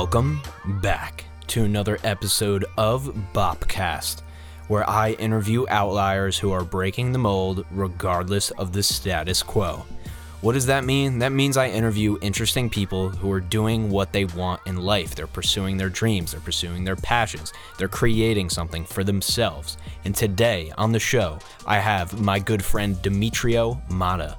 Welcome back to another episode of Bopcast, where I interview outliers who are breaking the mold regardless of the status quo. What does that mean? That means I interview interesting people who are doing what they want in life. They're pursuing their dreams, they're pursuing their passions, they're creating something for themselves. And today on the show, I have my good friend Demetrio Mata.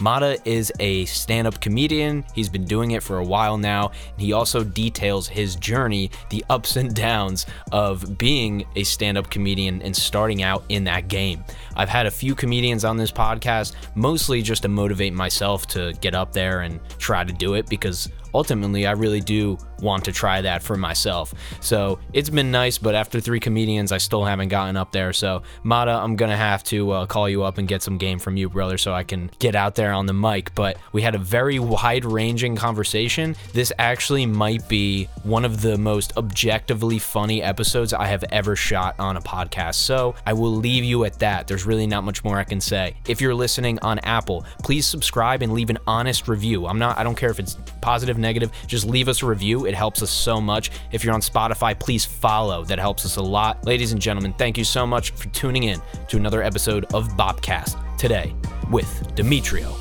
Mata is a stand up comedian. He's been doing it for a while now. He also details his journey, the ups and downs of being a stand up comedian and starting out in that game. I've had a few comedians on this podcast, mostly just to motivate myself to get up there and try to do it because ultimately I really do want to try that for myself. So it's been nice, but after three comedians, I still haven't gotten up there. So Mata, I'm gonna have to uh, call you up and get some game from you, brother, so I can get out there on the mic. But we had a very wide-ranging conversation. This actually might be one of the most objectively funny episodes I have ever shot on a podcast. So I will leave you at that. There's really not much more I can say. If you're listening on Apple, please subscribe and leave an honest review. I'm not. I don't care if it's positive, negative. Just leave us a review. It helps us so much. If you're on Spotify, please follow. That helps us a lot. Ladies and gentlemen, thank you so much for tuning in to another episode of Bopcast today with Demetrio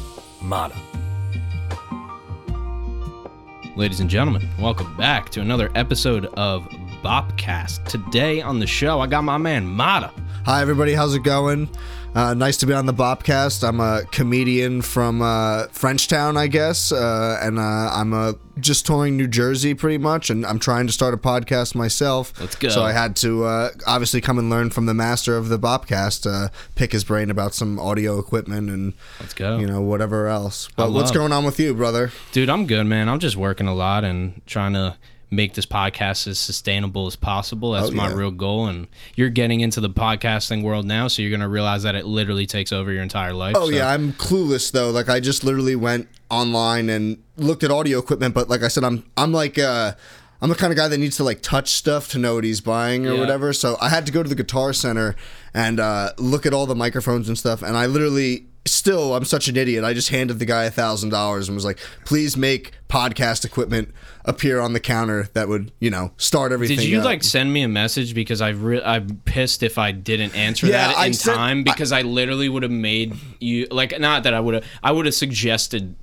Mata. Ladies and gentlemen, welcome back to another episode of Bopcast. Today on the show, I got my man Mata. Hi, everybody. How's it going? Uh, nice to be on the Bobcast. I'm a comedian from uh, Frenchtown, I guess, uh, and uh, I'm uh, just touring New Jersey pretty much, and I'm trying to start a podcast myself. Let's go. So I had to uh, obviously come and learn from the master of the Bobcast, uh, pick his brain about some audio equipment and Let's go. you know whatever else. But what's going on with you, brother? Dude, I'm good, man. I'm just working a lot and trying to make this podcast as sustainable as possible. That's Oh, my yeah. real goal. And you're getting into the podcasting world now, so you're going to realize that it literally takes over your entire life. Oh so- yeah, I'm clueless though. Like I just literally went online and looked at audio equipment, but like I said, I'm I'm like uh I'm the kind of guy that needs to like touch stuff to know what he's buying or Yeah. whatever. So I had to go to the guitar center and uh, look at all the microphones and stuff. And I literally still I'm such an idiot. I just handed the guy a thousand dollars and was like, please make podcast equipment appear on the counter that would, you know, start everything. Did you up. like send me a message because I re- I'm pissed if I didn't answer Yeah, that I in sent- time because I, literally would have made you like not that I would have I would have suggested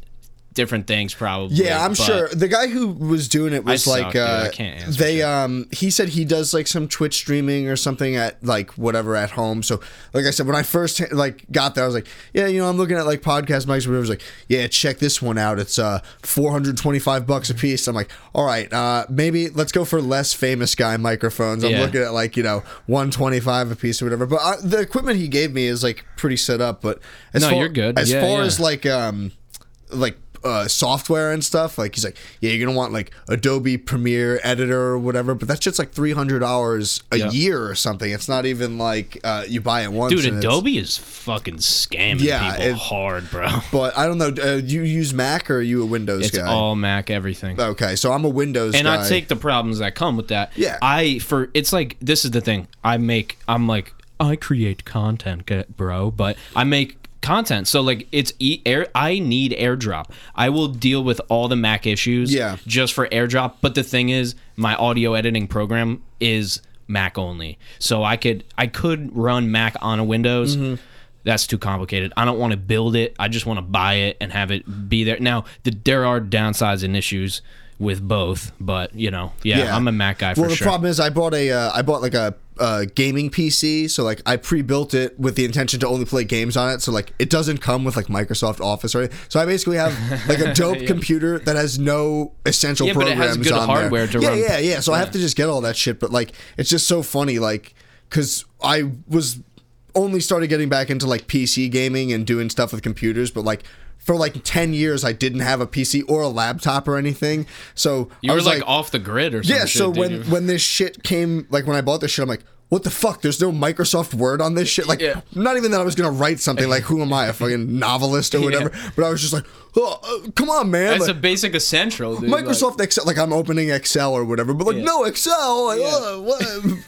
different things probably. Yeah, I'm sure the guy who was doing it was suck, like dude. uh, I they shit. um he said he does like some Twitch streaming or something at like whatever at home. So like I said when I first like got there I was like, yeah, you know, I'm looking at like podcast mics whatever. I was like, yeah, check this one out. It's uh 425 bucks a piece. I'm like, all right, uh maybe let's go for less famous guy microphones. I'm Yeah. looking at like, you know, 125 a piece or whatever. But uh, the equipment he gave me is like pretty set up, but as No, far, you're good. As Yeah, far yeah. as like um like uh, software and stuff. Like he's like, yeah, you're gonna want like Adobe Premiere Editor or whatever, but that's just like three hundred dollars a Yeah. year or something. It's not even like uh, you buy it once. Dude, Adobe is fucking scamming Yeah, people it- hard, bro. But I don't know. Uh, do you use Mac or are you a Windows It's guy? all Mac everything. okay, so I'm a Windows and guy. I take the problems that come with that. Yeah. I for it's like this is the thing. I make I'm like I create content, bro, but I make content. So like it's e- air I need AirDrop. I will deal with all the Mac issues Yeah. just for AirDrop, but the thing is my audio editing program is Mac only. So I could I could run Mac on a Windows. Mm-hmm. That's too complicated. I don't want to build it. I just want to buy it and have it be there. Now, the, there are downsides and issues with both, but you know, yeah, I'm a Mac guy for well, the sure. problem is I bought a uh, I bought like a uh, gaming PC, so like I pre-built it with the intention to only play games on it. So like it doesn't come with like Microsoft Office or anything. So I basically have like a dope computer that has no essential Yeah, but it programs has good on hardware there. to yeah, run- Yeah, yeah, So I have to just get all that shit. But like it's just so funny, like because I was only started getting back into like PC gaming and doing stuff with computers, but like. For like ten years, I didn't have a PC or a laptop or anything. So you I were was like, off the grid or something. yeah, so when when this shit came, like when I bought this shit, I'm like, what the fuck? There's no Microsoft Word on this shit. Like, Yeah. not even that I was gonna write something. Like, who am I, a fucking novelist or whatever? But I was just like, oh, uh, come on, man. That's Like, a basic essential, dude. Microsoft Excel, like I'm opening Excel or whatever, but like Yeah. no Excel, like, Yeah. what?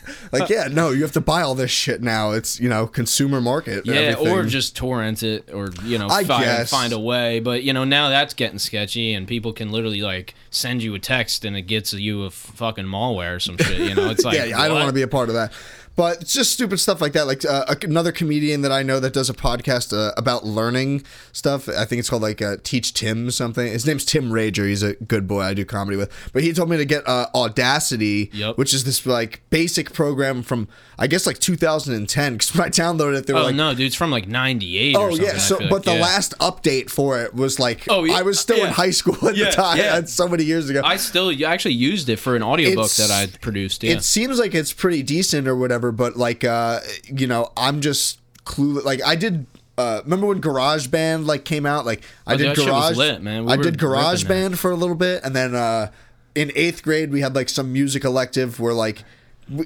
like yeah, no, you have to buy all this shit now. It's you know consumer market. Yeah, everything. or just torrent it, or you know, I find, guess. find a way. But you know, now that's getting sketchy, and people can literally like send you a text, and it gets you a fucking malware or some shit. You know, it's like yeah, yeah, I don't want to be a part of that. But it's just stupid stuff like that. Like uh, another comedian that I know that does a podcast uh, about learning stuff. I think it's called like uh, Teach Tim something. His name's Tim Rager. He's a good boy I do comedy with. But he told me to get uh, Audacity, Yep. which is this like basic program from I guess like 2010. Because when I downloaded it, they were Oh like, no, dude, it's from like '98. Oh or something, yeah, so but like. the Yeah. last update for it was like Oh, yeah, I was still in high school at Yeah, the time. yeah. That's so many years ago. I still I actually used it for an audiobook It's- that I produced. Yeah. It seems like it's pretty decent or whatever, but like uh you know, I'm just clueless. Like I did uh remember when Garage Band like came out? Like I Oh, did that shit was Garage lit, man. We I did ripping that. For a little bit and then uh in 8th grade we had like some music elective where like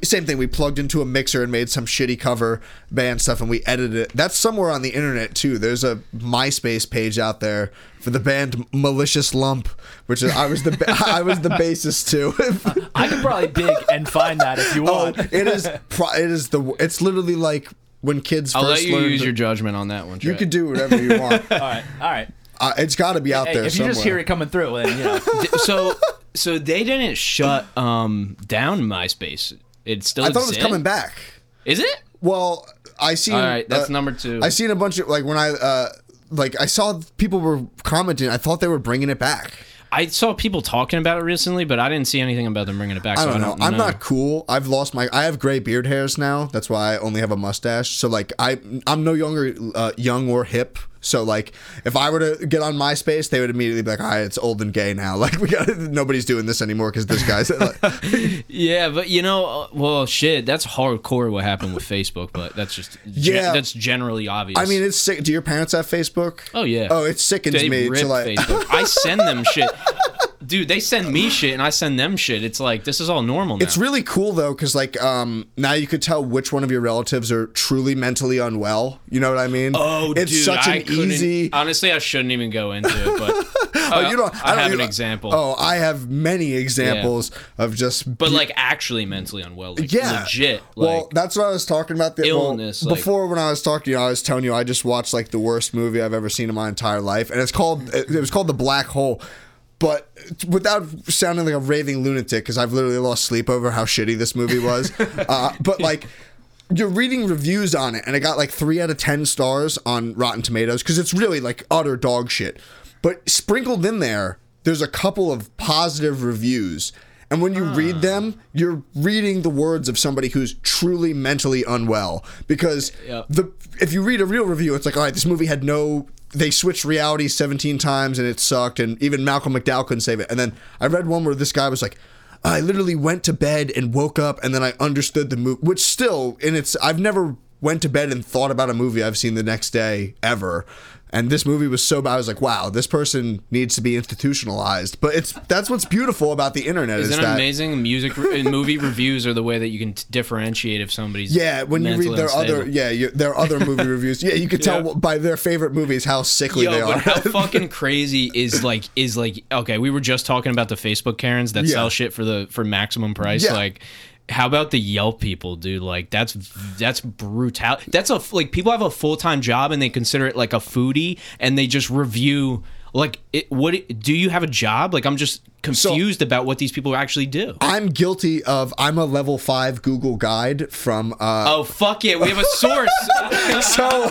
same thing we plugged into a mixer and made some shitty cover band stuff and we edited it that's somewhere on the internet too there's a myspace page out there for the band malicious lump which is i was the ba- i was the bassist too I could probably dig and find that if you Oh, want. it is. Pro- it is the. It's literally like when kids I'll first let you learn. use to- your judgment on that one. you Trey. can do whatever you want. all right, all right. uh, it's got to be out Hey, there if you just hear it coming through, then you know. So so they didn't shut um down MySpace. It still I thought it was coming back. Is it? Well, I seen. All right, that's uh, number two. I seen a bunch of like when I uh like I saw people were commenting. I thought they were bringing it back. I saw people talking about it recently, but I didn't see anything about them bringing it back. I don't I know. don't I'm not cool. I've lost my. I have gray beard hairs now. That's why I only have a mustache. So like I, I'm no longer uh, young or hip. So like, if I were to get on MySpace, they would immediately be like, "All right, it's old and gay now. Like we got nobody's doing this anymore because this guy's." Like, Yeah, but you know, uh, well, shit, that's hardcore what happened with Facebook, but that's just Yeah. that's generally obvious. I mean, it's sick. Do your parents have Facebook? oh yeah, Oh, it sickens they me. rip To like, Facebook. I send them shit, dude. They send me shit, and I send them shit. It's like this is all normal now. It's really cool though, because like um now you could tell which one of your relatives are truly mentally unwell. You know what I mean? Oh, it's dude, such an couldn't- easy. Honestly, I shouldn't even go into it, but Oh, you don't. I, don't- have an don't- example. Oh, I have many examples of just. but be- like actually mentally unwell, like yeah, legit. well, Like, that's what I was talking about. The, well, illness, like- before when I was talking to you, I was telling you I just watched like the worst movie I've ever seen in my entire life, and it's called. It was called The Black Hole. But without sounding like a raving lunatic, because I've literally lost sleep over how shitty this movie was. uh, but like, you're reading reviews on it, and it got like three out of ten stars on Rotten Tomatoes because it's really like utter dog shit. But sprinkled in there, there's a couple of positive reviews. And when you read them, you're reading the words of somebody who's truly mentally unwell. Because Yep. the if you read a real review, it's like, all right, this movie had no. They switched reality 17 times and it sucked, and even Malcolm McDowell couldn't save it. And then I read one where this guy was like, I literally went to bed and woke up, and then I understood the movie. Which still, in its, I've never went to bed and thought about a movie I've seen the next day ever. And this movie was so bad. I was like, wow, this person needs to be institutionalized. But it's that's what's beautiful about the internet is isn't it that amazing? Music and movie reviews are the way that you can t- differentiate if somebody's yeah, when you read their unstable. other yeah you, their other movie reviews, yeah, you can tell Yeah. by their favorite movies how sickly they are. how fucking crazy is like is like okay, we were just talking about the Facebook Karens that Yeah. sell shit for the for maximum price. Yeah. Like how about the Yelp people, dude? Like that's that's brutal. That's a like people have a full time job and they consider it like a foodie and they just review like it. What do you have a job? Like I'm just confused about what these people actually do. I'm guilty of I'm a level five Google guide from uh Oh fuck yeah, we have a source. so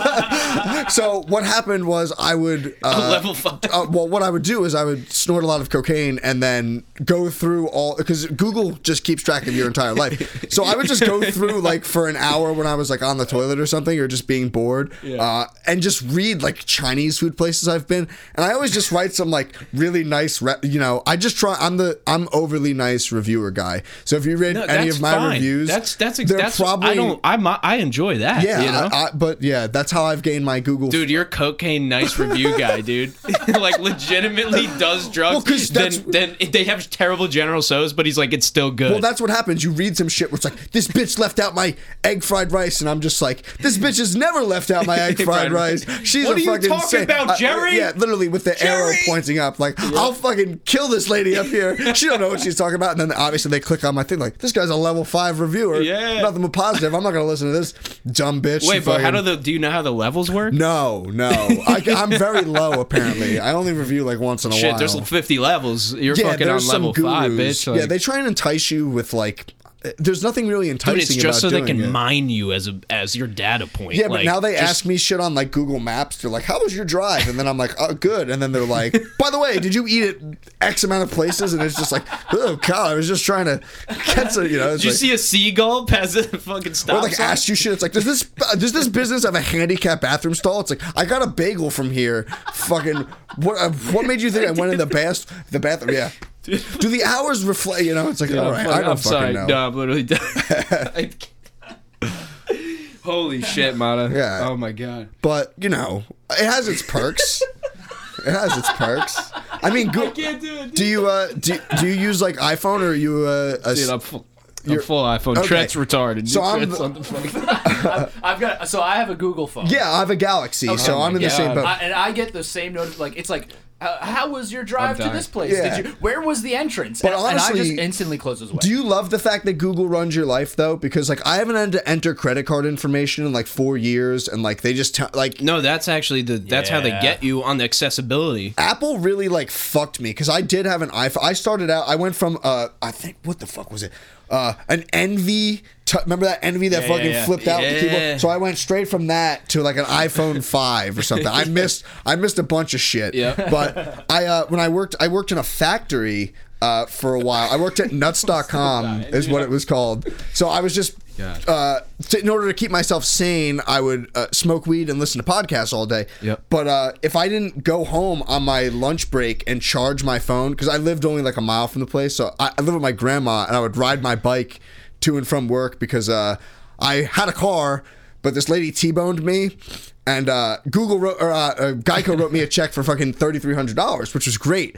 so what happened was I would uh, Level five. uh, well, what I would do is I would snort a lot of cocaine and then go through all because Google just keeps track of your entire life. So I would just go through like for an hour when I was like on the toilet or something or just being bored, uh, and just read like Chinese food places I've been. And I always just write some like really nice, re- you know, I just try. I'm the I'm overly nice reviewer guy. So if you read No, any of my fine. reviews, That's that's they're that's probably I don't I I enjoy that. yeah. you know? I, I, but yeah, that's how I've gained my Google. Dude, you're a cocaine nice review guy, dude. like legitimately does drugs. Well, 'cause then then they have terrible General Tso's, but he's like it's still good. Well, that's what happens. You read some shit where it's like, this bitch left out my egg fried rice, and I'm just like, this bitch has never left out my egg fried rice. She's What a are you fucking talking insane- about, Jerry? yeah, literally with the arrow pointing up, like, I'll fucking kill this lady up here. She don't know what she's talking about, and then obviously they click on my thing, like, this guy's a level five reviewer. Yeah. nothing but positive. I'm not gonna listen to this dumb bitch. Wait, but how do the do you know how the levels work? No, no, I, I'm very low. Apparently, I only review like once in a Shit, while. there's 50 levels. You're yeah, fucking on level gurus. five, bitch. yeah, they try and entice you with like. There's nothing really enticing Dude, it's just so they can it. mine you as a as your data point. Yeah, but now they just- ask me shit on like Google Maps. They're like, "How was your drive?" And then I'm like, "Oh, good." And then they're like, "By the way, did you eat at X amount of places?" And it's just like, "Oh God, I was just trying to get some." You know, Did you like, see a seagull pass the fucking stop or like sign? ask you shit. It's like, does this does this business have a handicap bathroom stall? It's like, I got a bagel from here. Fucking what? Uh, what made you think I went in the bath the bathroom? Yeah. Do the hours reflect? You know, it's like, Yeah, all I'm I don't I'm fucking sorry. know. No, I'm literally done. Holy shit, Mata. Yeah. Oh my god. But you know, it has its perks. it has its perks. I mean, go, Can't do it. do you uh do, do you use like iPhone or are you uh, a Dude, I'm. I'm You're- full iPhone. okay. Trent's retarded. So I'm Trent's the- on the fucking- I've got so I have a Google phone. yeah? I have a Galaxy, so my I'm in the same boat. I, and I get the same notice. Like it's like, how was your drive to this place? Yeah. Did you? Where was the entrance? But and, and I honestly, just instantly closes away. do you love the fact that Google runs your life though? Because like I haven't had to enter credit card information in like four years, and like they just t- like no, that's actually the. That's how they get you on the accessibility. Apple really like fucked me because I did have an iPhone. I started out. I went from uh, I think what the fuck was it? Uh, an enV. T- remember that enV that Yeah, fucking yeah, yeah. flipped out the keyboard? So I went straight from that to like an iPhone five or something. I missed. I missed a bunch of shit. Yeah. But I uh, when I worked, I worked in a factory. Uh, for a while, I worked at Nuts.com, is what it was called. So I was just, uh, t- in order to keep myself sane, I would uh, smoke weed and listen to podcasts all day. Yep. But uh, if I didn't go home on my lunch break and charge my phone, because I lived only like a mile from the place, so I, I lived with my grandma and I would ride my bike to and from work because uh, I had a car, but this lady T-boned me. And uh, Google wrote, or uh, uh, Geico wrote me a check for fucking thirty three hundred dollars, which was great.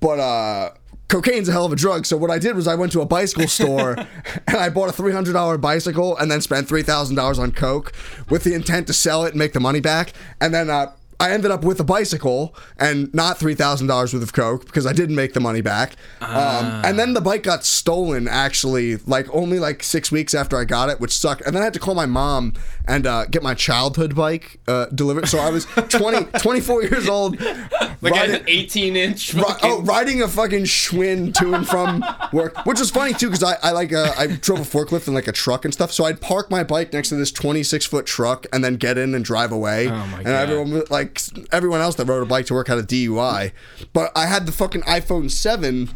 But uh, cocaine's a hell of a drug. So what I did was I went to a bicycle store and I bought a three hundred dollar bicycle and then spent three thousand dollars on coke with the intent to sell it and make the money back. And then uh, I ended up with a bicycle and not three thousand dollars worth of coke because I didn't make the money back. Um, and then the bike got stolen actually, like only like six weeks after I got it, which sucked. And then I had to call my mom and uh, get my childhood bike uh, delivered. So I was 20, 24 years old. Like riding- an 18 inch. Ri- oh, riding a fucking Schwinn to and from work, which was funny too, because I, I like uh, I drove a forklift and like a truck and stuff. So I'd park my bike next to this 26 foot truck and then get in and drive away. Oh my and God. everyone like everyone else that rode a bike to work had a DUI, but I had the fucking iPhone 7,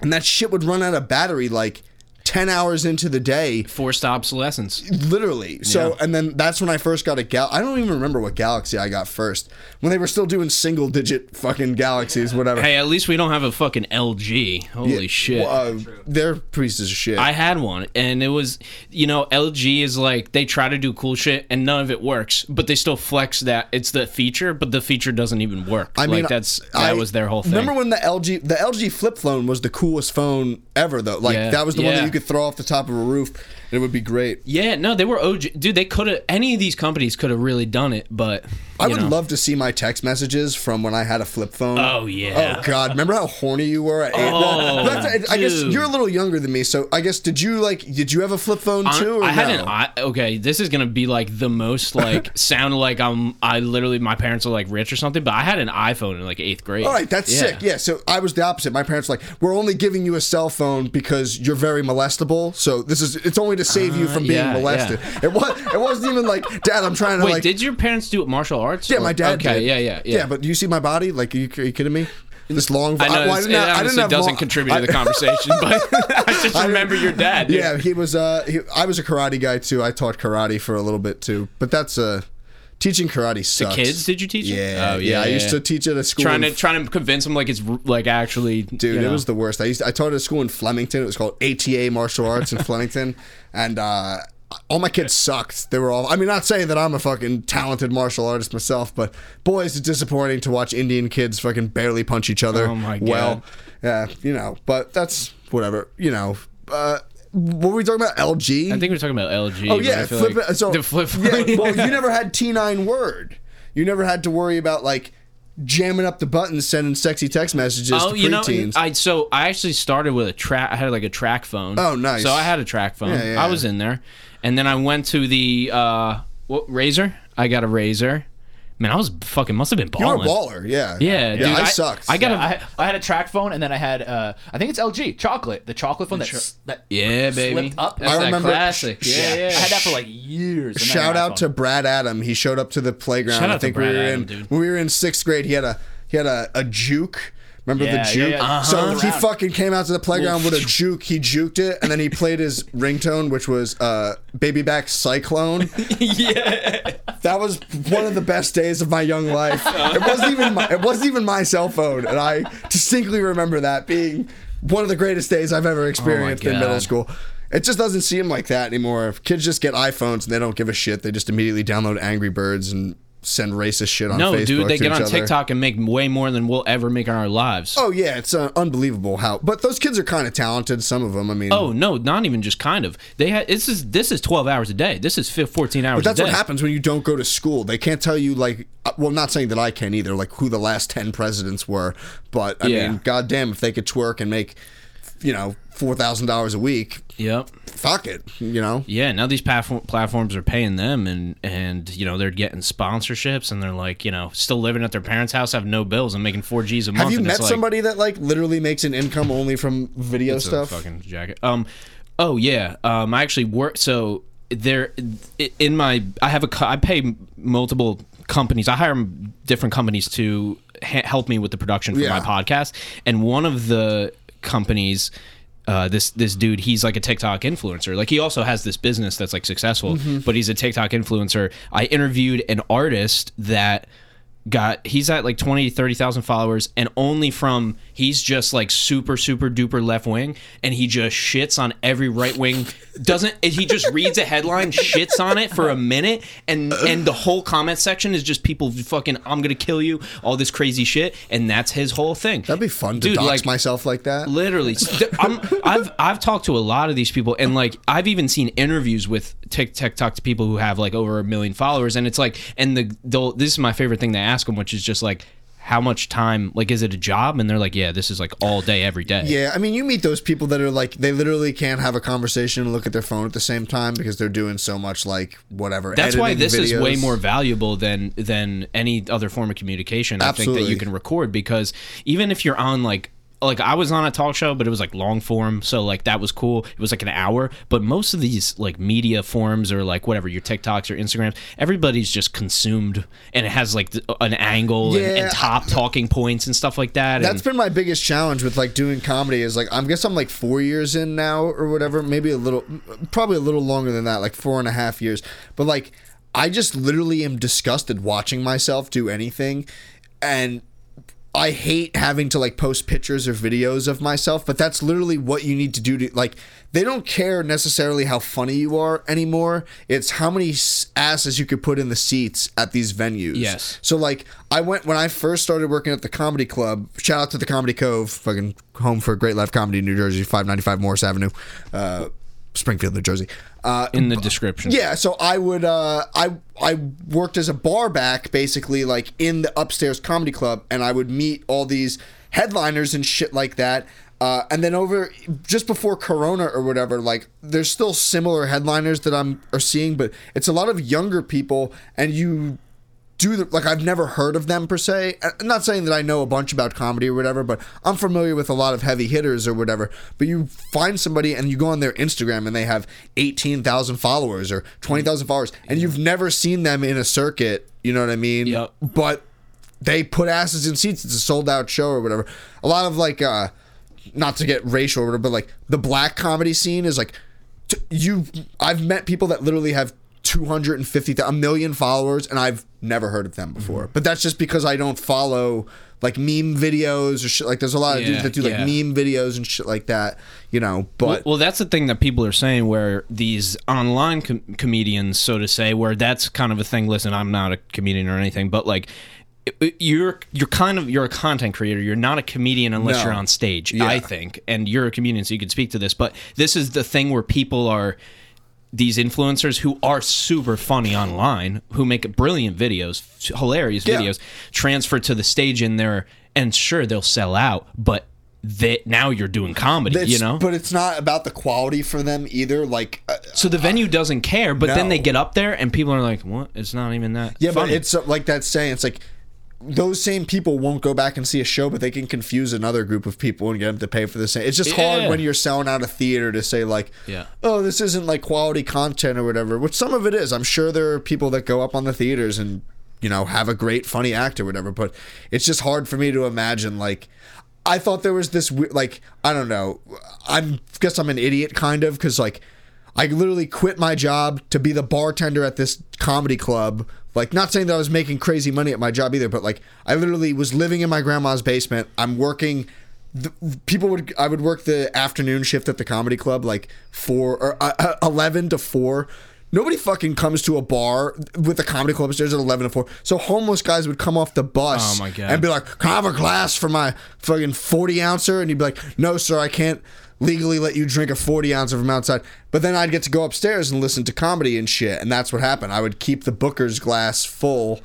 and that shit would run out of battery like 10 hours into the day. Forced obsolescence. Literally. So, Yeah. and then that's when I first got a Gal. I don't even remember what Galaxy I got first. When they were still doing single digit fucking Galaxies, whatever. Hey, at least we don't have a fucking LG. Holy shit. Uh, they're pieces of shit. I had one, and it was, you know, LG is like they try to do cool shit, and none of it works, but they still flex that it's the feature, but the feature doesn't even work. I mean, like that's that I- was their whole thing. Remember when the LG the LG flip phone was the coolest phone ever though? Like Yeah, that was the one that you could throw off the top of a roof it would be great. Yeah, no, they were OG. Dude, they could have. Any of these companies could have really done it, but I would know. love to see my text messages from when I had a flip phone. Oh, yeah. Oh god, remember how horny you were at eight? Oh, That's- I guess you're a little younger than me, so I guess did you like did you have a flip phone Hon- too? Or I had no? an I okay. This is gonna be like the most like sound like I'm. I literally my parents are like rich or something, but I had an iPhone in like eighth grade. All right, that's sick. Yeah, so I was the opposite. My parents were like, "We're only giving you a cell phone because you're very molestable. So this is it's only to save you from being Uh, yeah, molested." It was it wasn't even like, "Dad, I'm trying to Wait, like." did your parents do martial arts? yeah, or- my dad. Okay, did. yeah, yeah, yeah. Yeah, but do you see my body? Like, are you, are you kidding me? This long. I know well, this- didn't have- it honestly have doesn't long- contribute to the I- conversation, but I just I- remember your dad. dude. Yeah, he was. Uh, he, I was a karate guy too. I taught karate for a little bit too. But that's uh, teaching karate sucks. The kids, did you teach it? Yeah, Oh, yeah. I used to teach at a school. trying in to trying to convince them like it's like actually Dude, you it was the worst. I used to, I taught at a school in Flemington. It was called ATA Martial Arts in Flemington, and uh, all my kids sucked. They were all. I mean, not saying that I'm a fucking talented martial artist myself, but boy, is it disappointing to watch Indian kids fucking barely punch each other. Oh my Well, God. yeah, you know, but that's whatever. You know, uh, what were we talking about? LG. I think we we're talking about LG. Oh yeah, flip like it. So the flip. Yeah, well, you never had T9 word. You never had to worry about like jamming up the buttons, sending sexy text messages Oh, to you know, preteens. I so I actually started with a track. I had like a TracFone. Oh, nice. So I had a TracFone. Yeah, yeah. I was in there, and then I went to the uh, what Razr. I got a Razr. Man, I was fucking must have been balling. you were a baller, yeah. Yeah, dude, I, I- sucked. I got Yeah, I, I had a TracFone, and then I had uh, I think it's LG chocolate, the chocolate phone that's that Yeah, baby. slipped up. That's I that remember- classic. Yeah, yeah. I had that for like years. and then Shout an out to iPhone. Brad Adam. He showed up to the playground. Shout I out to think Brad we were Adam, in dude. when we were in sixth grade. He had a he had a, a juke. Remember Yeah, the juke? yeah. Uh-huh. So he fucking came out to the playground with a juke. He juked it, and then he played his ringtone, which was uh, "Baby Back Cyclone." yeah. That was one of the best days of my young life. It wasn't even my, it wasn't even my cell phone, and I distinctly remember that being one of the greatest days I've ever experienced in middle school. It just doesn't seem like that anymore. Kids just get iPhones and they don't give a shit. They just immediately download Angry Birds and send racist shit on No, Facebook. dude, they get on other. TikTok and make way more than we'll ever make in our lives. Oh yeah, it's uh, unbelievable how. But those kids are kind of talented. Some of them, I mean. Oh no, not even just kind of. They had this is this is twelve hours a day. This is fourteen hours. But that's what happens when you don't go to school. They can't tell you like, uh, well, not saying that I can either, like who the last ten presidents were. But I Yeah. mean, goddamn, if they could twerk and make, you know, four thousand dollars a week, Yep. fuck it, you know. Yeah. Now these platform platforms are paying them, and and you know they're getting sponsorships, and they're like you know still living at their parents' house, have no bills, and making four G's a month. Have you met like, somebody that like literally makes an income only from video stuff? fucking jacket. Um, oh yeah. Um, I actually work. So there, in my, I have a, I pay multiple companies. I hire different companies to ha- help me with the production for Yeah. my podcast, and one of the companies. Uh, this this dude, he's like a TikTok influencer. Like he also has this business that's like successful, but he's a TikTok influencer. I interviewed an artist that got he's at like 20 30,000 followers and only from he's just like super super duper left wing and he just shits on every right wing doesn't he just reads a headline shits on it for a minute and and the whole comment section is just people fucking I'm going to kill you all this crazy shit and that's his whole thing That'd be fun to Dude, dox like, myself like that. Literally, I'm, I've I've talked to a lot of these people, and like I've even seen interviews with Tik TikTok to people who have like over a million followers, and it's like, and the this is my favorite thing to ask them, which is just like, how much time, like, is it a job? And they're like, yeah, this is like all day, every day. Yeah, I mean, you meet those people that are like they literally can't have a conversation and look at their phone at the same time because they're doing so much like whatever. That's why this is way more valuable than than any other form of communication. I think that you can record because even if you're on like like I was on a talk show, but it was like long form, so like that was cool. It was like an hour, but most of these like media forms or like whatever your TikToks or Instagrams, everybody's just consumed, and it has like an angle and, and top talking points and stuff like that. That's and, been my biggest challenge with like doing comedy is like I guess I'm like four years in now or whatever, maybe a little, probably a little longer than that, like four and a half years. But like I just literally am disgusted watching myself do anything, and I hate having to like post pictures or videos of myself, but that's literally what you need to do to like they don't care necessarily how funny you are anymore. It's how many asses you could put in the seats at these venues. Yes. So like I went when I first started working at the comedy club, shout out to the Comedy Cove, fucking home for great live comedy in New Jersey, 595 Morris Avenue. Uh Springfield, New Jersey. Uh, in the description. yeah, so I would uh I I worked as a bar back basically like in the upstairs comedy club and I would meet all these headliners and shit like that. Uh, and then over just before Corona or whatever, like there's still similar headliners that I'm are seeing, but it's a lot of younger people, and you do the, like I've never heard of them per se. I'm not saying that I know a bunch about comedy or whatever, but I'm familiar with a lot of heavy hitters or whatever. But you find somebody and you go on their Instagram and they have 18,000 followers or 20,000 followers, and you've never seen them in a circuit. You know what I mean? Yep. But they put asses in seats. It's a sold out show or whatever. A lot of like, uh, not to get racial or whatever, but like the black comedy scene is like, you. I've met people that literally have 250 a million followers and I've never heard of them before. Mm-hmm. But that's just because I don't follow like meme videos or shit like there's a lot of dudes that do like meme videos and shit like that, you know, but well, well, that's the thing that people are saying where these online com- comedians, so to say, where that's kind of a thing. Listen, I'm not a comedian or anything, but like you're you're kind of you're a content creator. You're not a comedian unless No. you're on stage. Yeah. I think, and you're a comedian, so you can speak to this. But this is the thing where people are these influencers who are super funny online, who make brilliant videos, hilarious Yeah. videos, transfer to the stage in there, and sure they'll sell out, but they, now you're doing comedy, you know. but it's not about the quality for them either. Like, uh, So the venue doesn't care, but then they get up there and people are like, "What? It's not even that." yeah, but it's uh, like that saying. It's like those same people won't go back and see a show, but they can confuse another group of people and get them to pay for the same. It's just hard when you're selling out a theater to say like, Yeah. oh, this isn't like quality content or whatever. Which some of it is. I'm sure there are people that go up on the theaters and you know have a great funny act or whatever. But it's just hard for me to imagine like. I thought there was this we- like I don't know. I'm guess I'm an idiot kind of because like I literally quit my job to be the bartender at this comedy club. Like, not saying that I was making crazy money at my job either, but like, I literally was living in my grandma's basement. I'm working. The, people would I would work the afternoon shift at the comedy club, like four or uh, uh, eleven to four. Nobody fucking comes to a bar with a comedy club upstairs at eleven to four. So homeless guys would come off the bus Oh my God. and be like, "Can I have a glass for my fucking forty ouncer?" And you'd be like, "No, sir, I can't legally let you drink a 40 ouncer from outside. But then I'd get to go upstairs and listen to comedy and shit. And that's what happened. I would keep the Booker's glass full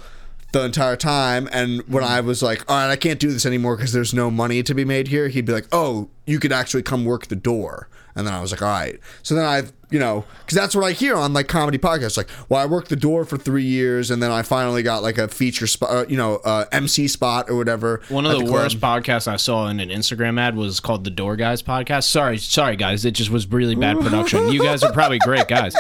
the entire time. And when I was like, all right, I can't do this anymore because there's no money to be made here, he'd be like, oh, you could actually come work the door. And then I was like, all right. So then I, you know, because that's what I hear on like comedy podcasts. Like, well, I worked the door for three years, and then I finally got like a feature spot, uh, you know, uh, MC spot or whatever. One of at the, worst podcasts I saw in an Instagram ad was called the Door Guys podcast. Sorry, sorry guys, it just was really bad production. You guys are probably great guys.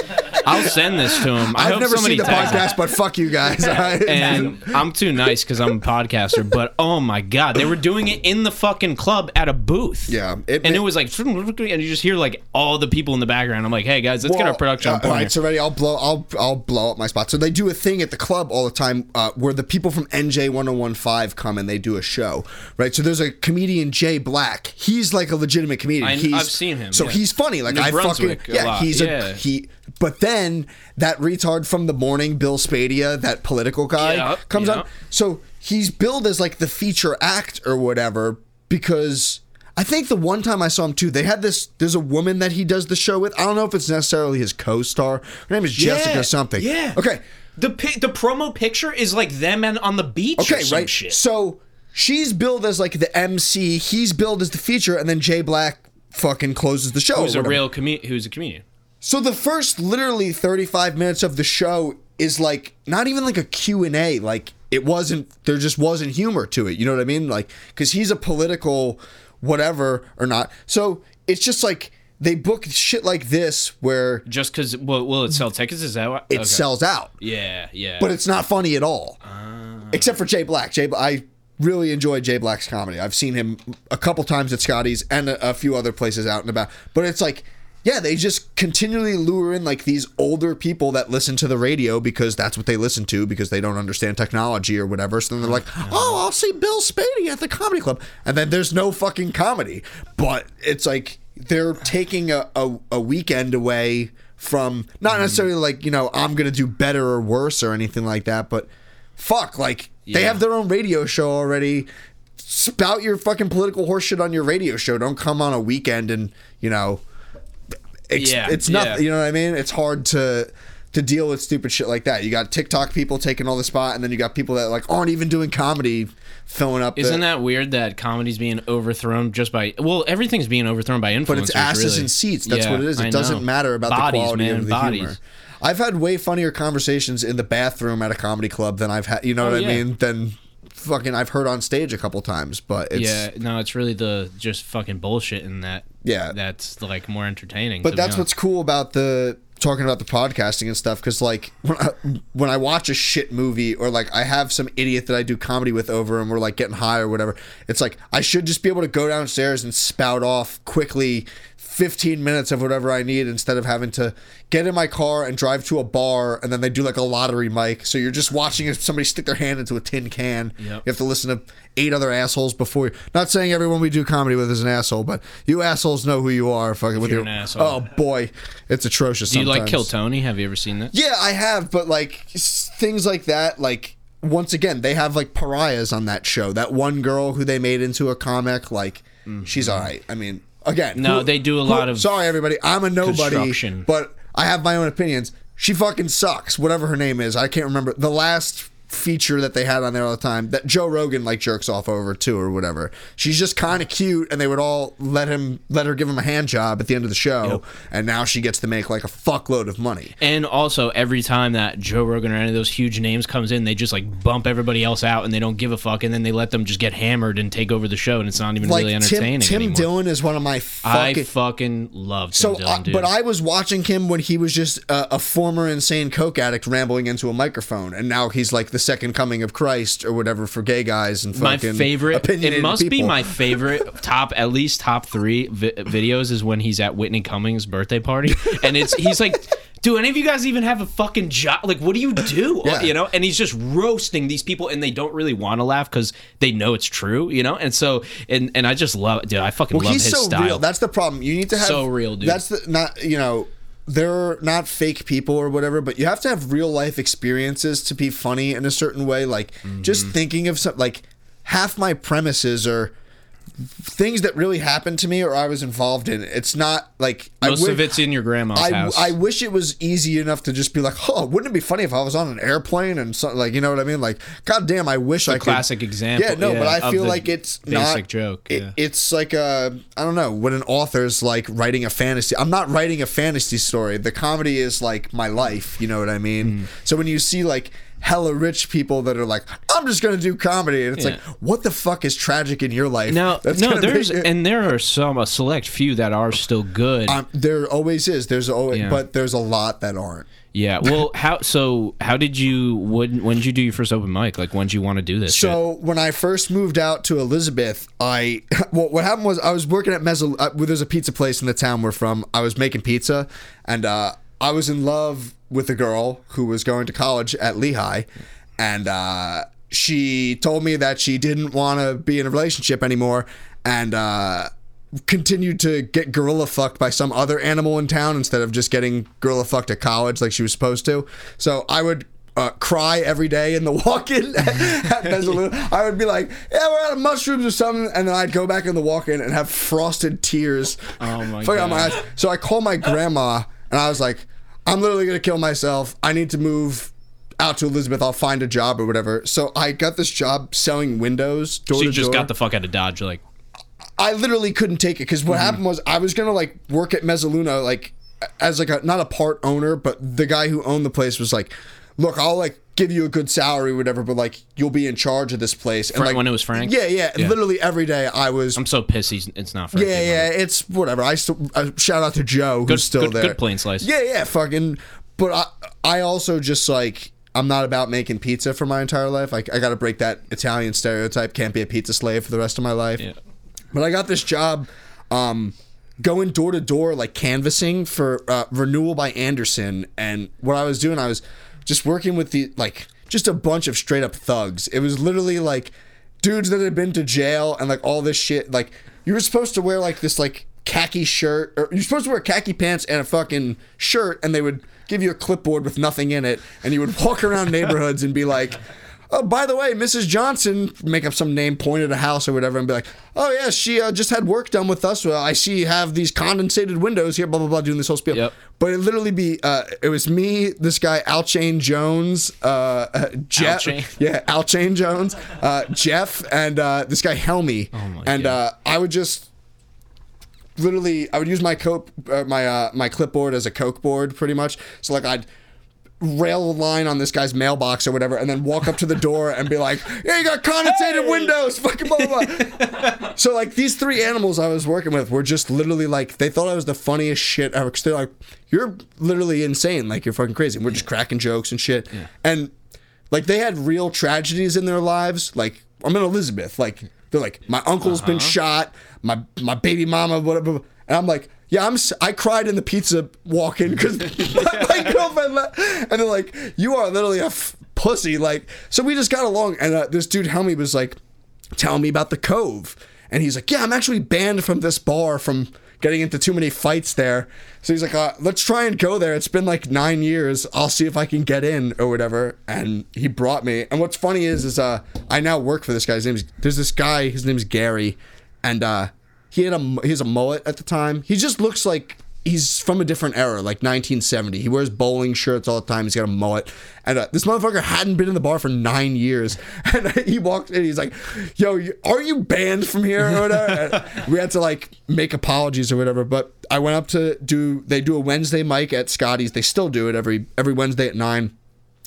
I'll send this to him. I I've hope never seen the podcast, but fuck you guys. right? and I'm too nice because I'm a podcaster. But oh my god, they were doing it in the fucking club at a booth. Yeah, it and it was like, and you just hear like all the people in the background. I'm like, hey guys, let's get our Well, production uh, on point. All here. so ready? I'll blow. I'll I'll blow up my spot. So they do a thing at the club all the time uh, where the people from NJ 1015 come and they do a show. Right. So there's a comedian Jay Black. He's like a legitimate comedian. I- he's, I've seen him, So yeah. he's funny. Like New I fucking Brunswick a yeah. lot, He's yeah. a he. But then that retard from the morning, Bill Spadea, that political guy, Yep, comes yep. on. So he's billed as like the feature act or whatever because I think the one time I saw him too, they had this. There's a woman that he does the show with. I don't know if it's necessarily his co-star. Her name is Jessica Yeah, something. yeah. Okay. The pi- the promo picture is like them and on the beach. Okay. or some right. Shit. So she's billed as like the MC. He's billed as the feature, and then Jay Black fucking closes the show. Who's a real com- Who's a comedian? So the first literally 35 minutes of the show is like not even like a Q&A like it wasn't there just wasn't humor to it you know what I mean like cuz he's a political whatever or not so it's just like they book shit like this where Just because will, will it sell tickets? Is that what it okay. sells out Yeah, yeah. but it's not funny at all Ah. except for Jay Black Jay I really enjoy Jay Black's comedy I've seen him a couple times at Scotty's and a, a few other places out and about but it's like yeah, they just continually lure in like these older people that listen to the radio because that's what they listen to because they don't understand technology or whatever. So then they're like, mm-hmm. "Oh, I'll see Bill Spadea at the comedy club," and then there's no fucking comedy. But it's like they're taking a, a, a weekend away from not mm-hmm. necessarily like you know I'm gonna do better or worse or anything like that, but fuck, like they have their own radio show already. Spout your fucking political horseshit on your radio show. Don't come on a weekend and you know it's, Yeah, it's nothing. yeah. You know what I mean? It's hard to to deal with stupid shit like that. You got TikTok people taking all the spot, and then you got people that like aren't even doing comedy, filling up. Isn't the, that weird that comedy's being overthrown just by well, everything's being overthrown by influencers. But it's asses really. and seats. That's Yeah, what it is. It doesn't matter about Bodies, the quality man, of the bodies. humor. I've had way funnier conversations in the bathroom at a comedy club than I've had. You know Oh, what. I mean? Than fucking I've heard on stage a couple times. But it's, yeah, no, it's really the just fucking bullshit in that. Yeah. that's like more entertaining. But that's what's cool about the talking about the podcasting and stuff because like when I, when I watch a shit movie or like I have some idiot that I do comedy with over and we're like getting high or whatever, it's like I should just be able to go downstairs and spout off quickly 15 minutes of whatever I need instead of having to get in my car and drive to a bar and then they do like a lottery mic. So you're just watching if somebody stick their hand into a tin can. Yep. You have to listen to eight other assholes before. You, Not saying everyone we do comedy with is an asshole, but you assholes know who you are. Fucking with you're your oh boy, it's atrocious. Do you like. Kill Tony? Have you ever seen that? Yeah, I have, but like things like that, like once again, they have like pariahs on that show. That one girl who they made into a comic, like mm-hmm. she's all right. I mean, again. No, they do a lot of Sorry, everybody, I'm a nobody, but I have my own opinions. She fucking sucks. Whatever her name is, I can't remember the last feature that they had on there all the time that Joe Rogan like jerks off over too or whatever. She's just kind of cute and they would all let him let her give him a hand job at the end of the show and now she gets to make like a fuckload of money. And also, every time that Joe Rogan or any of those huge names comes in, they just like bump everybody else out, and they don't give a fuck, and then they let them just get hammered and take over the show, and it's not even like really Tim, entertaining Tim anymore. Dillon is one of my I fucking. fucking love Tim so, Dillon, uh, but I was watching him when he was just a, a former insane coke addict rambling into a microphone, and now he's like the second coming of Christ or whatever for gay guys and fucking my favorite. It must be my favorite top, at least top three vi- videos is when he's at Whitney Cummings' birthday party, and it's he's like. Do any of you guys even have a fucking job? Like, what do you do? Yeah. You know, and he's just roasting these people, and they don't really want to laugh because they know it's true. You know, and so and and I just love, dude. I fucking Well, love he's his so style. real. That's the problem. You need to have So real, dude. That's the not you know. They're not fake people or whatever, but you have to have real life experiences to be funny in a certain way. Like Mm-hmm. just thinking of some like half my premises are things that really happened to me or I was involved in. It's not like Most I wi- of it's in your grandma's I, house. I wish it was easy enough to just be like, oh, wouldn't it be funny if I was on an airplane and something like, you know what I mean? Like, goddamn, I wish I could. classic example, Yeah, no, but I feel like it's basic not joke, it- it's like a, I don't know, when an author's like writing a fantasy. I'm not writing a fantasy story. The comedy is like my life. You know what I mean? Mm. So when you see like hella rich people that are like, I'm just gonna do comedy, and it's Yeah. like, what the fuck is tragic in your life? now, that's no, there's and there are some a select few that are still good. um, there always is. There's always, Yeah. but there's a lot that aren't. yeah. Well, how so? How did you? When when did you do your first open mic? Like when did you want to do this? shit? So when I first moved out to Elizabeth, I well, what happened was I was working at Mezzo. Uh, well, there's a pizza place in the town we're from. I was making pizza, and uh, I was in love with a girl who was going to college at Lehigh, and uh, she told me that she didn't want to be in a relationship anymore, and. Uh, continued to get gorilla fucked by some other animal in town instead of just getting gorilla fucked at college like she was supposed to. So I would uh, cry every day in the walk-in at Mezzaluna. I would be like, "Yeah, we're out of mushrooms or something," and then I'd go back in the walk-in and have frosted tears. Oh my out my God. eyes. So I called my grandma and I was like, "I'm literally gonna kill myself. I need to move." Out to Elizabeth, I'll find a job or whatever. So I got this job selling windows door So you to just door. got the fuck out of Dodge, like I literally couldn't take it because what hmm. happened was I was gonna like work at Mezzaluna like as like a not a part owner, but the guy who owned the place was like, "Look, I'll like give you a good salary, or whatever, but like you'll be in charge of this place." And Frank- like when it was Frank? yeah, yeah, Yeah. Literally every day I was. I'm so pissed he's it's not Frank. yeah, yeah, it's whatever. I still uh, shout out to Joe who's Good- still good- there. good plain slice. Yeah, yeah, fucking. But I, I also just like I'm not about making pizza for my entire life. Like I got to break that Italian stereotype. Can't be a pizza slave for the rest of my life. Yeah. But I got this job um, going door to door, like canvassing for uh, Renewal by Andersen. And what I was doing, I was just working with the, like, just a bunch of straight up thugs. It was literally like dudes that had been to jail and like all this shit. Like, you were supposed to wear like this, like, khaki shirt, or you're supposed to wear khaki pants and a fucking shirt, and they would give you a clipboard with nothing in it, and you would walk around neighborhoods and be like, oh, by the way, Mrs. Johnson, make up some name, point at a house or whatever, and be like, oh, yeah, she uh, just had work done with us. Well, I see you have these condensated windows here, blah, blah, blah, doing this whole spiel. Yep. But it literally be, uh, it was me, this guy, Alchain Jones, uh, uh, Jeff. Alchain? Yeah, Alchain Jones, uh, Jeff, and uh, this guy, Helmy. Oh and uh, I would just literally I would use my coke uh, my uh, my clipboard as a coke board pretty much. So like I'd rail a line on this guy's mailbox or whatever, and then walk up to the door and be like, "Yeah, you got condensated windows, fucking blah blah." blah. so like these three animals I was working with were just literally like they thought I was the funniest shit ever. Cause they're like, "You're literally insane, like you're fucking crazy." And we're just cracking jokes and shit, and like they had real tragedies in their lives. Like I'm in Elizabeth, like they're like my uncle's been uh-huh. shot, my my baby mama, whatever, And I'm like, yeah, I'm. I cried in the pizza walk-in because my, my girlfriend left, and they're like, you are literally a f- pussy. Like, so we just got along, and uh, this dude Helmy was like, telling me about the Cove, and he's like, yeah, I'm actually banned from this bar from getting into too many fights there. So he's like, uh, let's try and go there. It's been like nine years. I'll see if I can get in or whatever. And he brought me. And what's funny is, is uh, I now work for this guy's name. There's this guy. His name's Gary, and uh, he had a he has a mullet at the time. He just looks like he's from a different era, like 1970. He wears bowling shirts all the time. He's got a mullet, and uh, this motherfucker hadn't been in the bar for nine years. And he walked in. He's like, "Yo, are you banned from here or whatever?" We had to like make apologies or whatever. But I went up to do. They do a Wednesday mic at Scotty's. They still do it every every Wednesday at nine.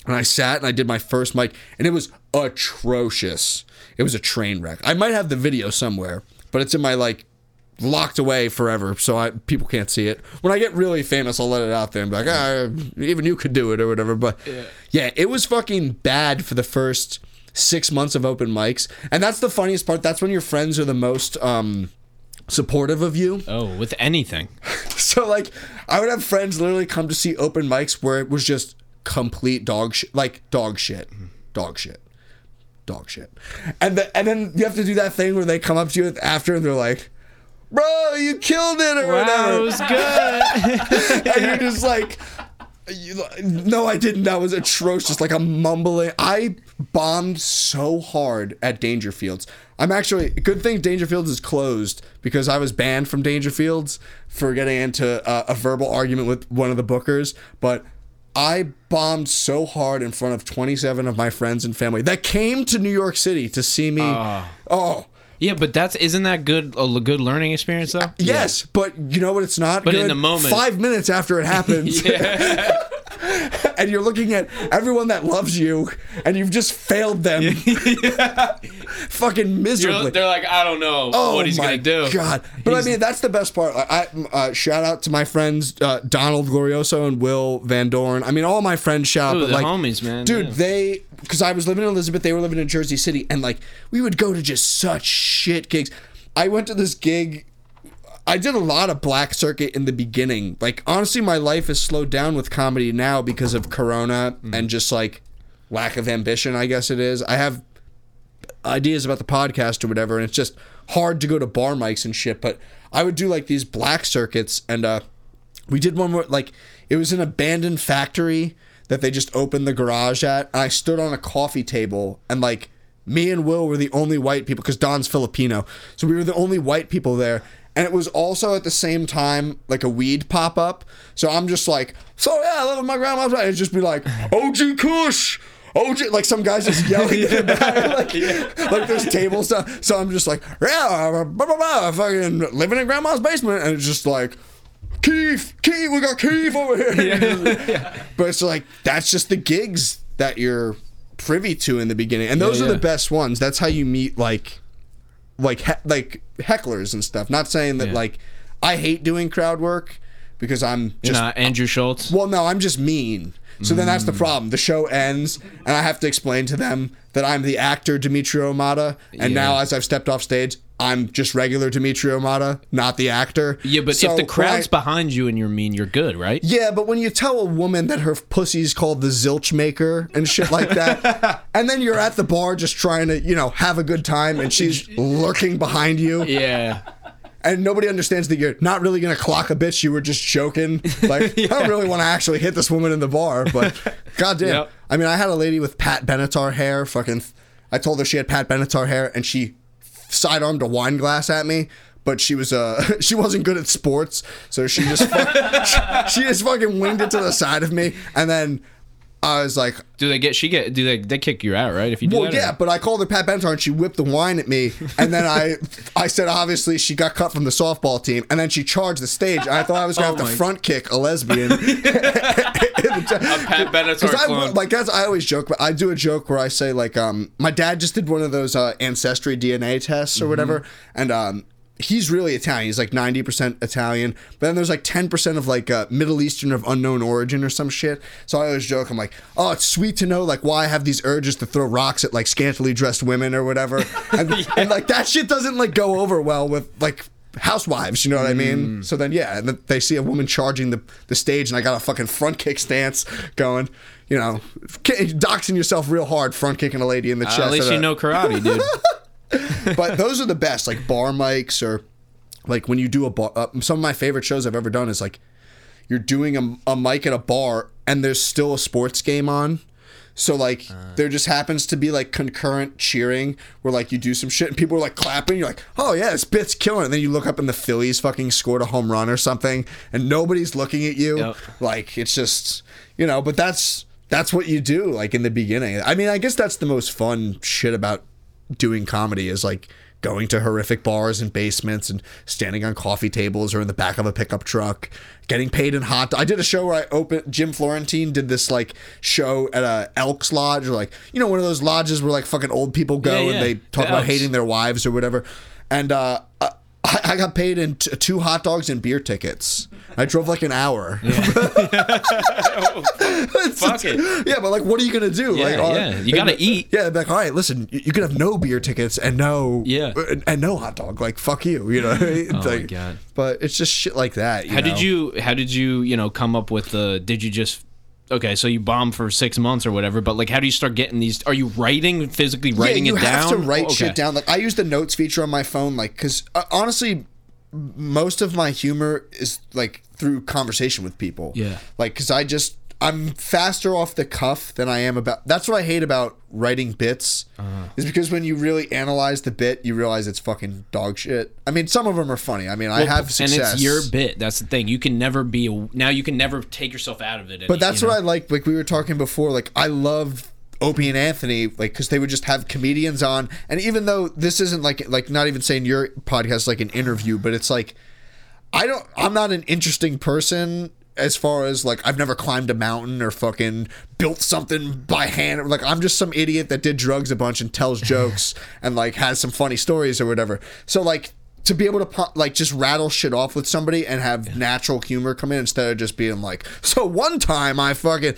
And I sat and I did my first mic, and it was atrocious. It was a train wreck. I might have the video somewhere, but it's in my like locked away forever, so I people can't see it. When I get really famous, I'll let it out there and be like, ah, even you could do it or whatever. But yeah. it was fucking bad for the first six months of open mics, and that's the funniest part. That's when your friends are the most um, supportive of you. Oh, with anything. So like, I would have friends literally come to see open mics where it was just complete dog shit, like dog shit, dog shit, dog shit, and the, and then you have to do that thing where they come up to you after and they're like, "Bro, you killed it" or whatever, It was good. and you're just like. You, no, I didn't. That was atrocious. Like I'm mumbling. I bombed so hard at Dangerfields. I'm actually good thing Dangerfields is closed because I was banned from Dangerfields for getting into a, a verbal argument with one of the bookers. But I bombed so hard in front of 27 of my friends and family that came to New York City to see me. Ah. oh, yeah, but that's isn't that good a good learning experience though? yes, but you know what? It's not. But in good? the moment- five minutes after it happens. and you're looking at everyone that loves you, and you've just failed them, fucking miserably. They're like, I don't know Oh what he's my gonna do. God! But He's- I mean, that's the best part. Like, I uh, shout out to my friends uh, Donald Glorioso and Will Van Dorn. I mean, all my friends shout. Ooh, but like, homies, man, dude, yeah. they because I was living in Elizabeth, they were living in Jersey City, and like we would go to just such shit gigs. I went to this gig. I did a lot of black circuit in the beginning. Like honestly, my life has slowed down with comedy now because of Corona Mm. and just like lack of ambition. I guess it is. I have ideas about the podcast or whatever, and it's just hard to go to bar mics and shit. But I would do like these black circuits, and uh, we did one where like it was an abandoned factory that they just opened the garage at, and I stood on a coffee table, and like me and Will were the only white people because Don's Filipino, so we were the only white people there. And it was also at the same time like a weed pop up. So I'm just like, so yeah, I live with my grandma's. And it'd just be like, OG Kush. OG, like some guys just yelling in the back, like, like there's tables stuff. So I'm just like, yeah, blah, blah, blah, fucking living in grandma's basement. And it's just like, Keith, Keith, we got Keith over here. Yeah. yeah. But it's like, that's just the gigs that you're privy to in the beginning. And those Yeah, are the best ones. That's how you meet like, like, he- like hecklers and stuff. Not saying that Yeah. like, I hate doing crowd work because I'm You're just not Andrew Schulz. well, no, I'm just mean. So then that's the problem. The show ends, and I have to explain to them that I'm the actor Dimitri Omata, and now as I've stepped off stage, I'm just regular Dimitri Omata, not the actor. Yeah, but So if the when crowd's I- behind you and you're mean, you're good, right? yeah, but when you tell a woman that her pussy's called the zilch maker and shit like that, and then you're at the bar just trying to, you know, have a good time, and she's lurking behind you, Yeah. And nobody understands that you're not really gonna clock a bitch. You were just joking. Like I don't really want to actually hit this woman in the bar, but goddamn. Yep. I mean, I had a lady with Pat Benatar hair. Fucking, I told her she had Pat Benatar hair, and she sidearmed a wine glass at me. But she was uh she wasn't good at sports, so she just fuck, she, she just fucking winged it to the side of me, and then I was like, Do they get? She get? Do they? They kick you out, right? If you do well, that. or- yeah, but I called her Pat Benatar and she whipped the wine at me. And then I I said, obviously, she got cut from the softball team. And then she charged the stage. And I thought I was going to Oh have to front kick a lesbian. Pat Benatar I like that's I always joke, but I do a joke where I say like um my dad just did one of those uh, ancestry DNA tests or Mm-hmm. whatever, and um he's really Italian. He's like ninety percent Italian, but then there's like ten percent of like uh, Middle Eastern of unknown origin or some shit. So I always joke, I'm like, oh, it's sweet to know like why I have these urges to throw rocks at like scantily dressed women or whatever, and, and like that shit doesn't like go over well with like housewives. You know what I mean? So then yeah, they see a woman charging the the stage, and I got a fucking front kick stance going. You know, doxing yourself real hard, front kicking a lady in the chest. Uh, at least at you a- know karate, dude. but those are the best, like bar mics or like when you do a bar. Uh, some of my favorite shows I've ever done is like you're doing a, a mic at a bar and there's still a sports game on. So like there just happens to be like concurrent cheering where like you do some shit and people are like clapping. You're like, oh yeah, this bit's killing. it. And then you look up and the Phillies fucking scored a home run or something, and nobody's looking at you. Yep. Like it's just you know. But that's that's what you do like in the beginning. I mean, I guess that's the most fun shit about doing comedy is like going to horrific bars and basements and standing on coffee tables or in the back of a pickup truck, getting paid in hot. I did a show where I opened. Jim Florentine did this like show at a Elks Lodge or like you know one of those lodges where like fucking old people go Yeah, yeah. and they talk The about Elks. hating their wives or whatever. And uh, I, I got paid in t- two hot dogs and beer tickets. I drove like an hour. It's- Fuck it. Yeah, but like, what are you gonna do? Yeah, like, uh, yeah. You gotta eat. Yeah, like, all right, listen, you, you can have no beer tickets and no, Yeah. and, and no hot dog. Like, fuck you, you know. It's Oh my God. But it's just shit like that. You How know? did you? How did you? You know, come up with the? Did you just? Okay, so you bombed for six months or whatever, but like, how do you start getting these? Are you writing physically writing yeah, you it down? You have to write Okay. shit down. Like I use the notes feature on my phone, like because uh, honestly, most of my humor is like through conversation with people. Yeah. like because I just I'm faster off the cuff than I am about. That's what I hate about writing bits. Uh-huh. Is because when you really analyze the bit, you realize it's fucking dog shit. I mean, some of them are funny. I mean, I have success, and it's your bit. That's the thing. You can never be a, now. You can never take yourself out of it. But that's what I like. Like we were talking before. Like I love Opie and Anthony. Like because they would just have comedians on, and even though this isn't like like not even saying your podcast like an interview, but it's like I don't. I'm not an interesting person as far as like I've never climbed a mountain or fucking built something by hand. Like I'm just some idiot that did drugs a bunch and tells jokes and like has some funny stories or whatever. So like to be able to like just rattle shit off with somebody and have natural humor come in instead of just being like, so one time I fucking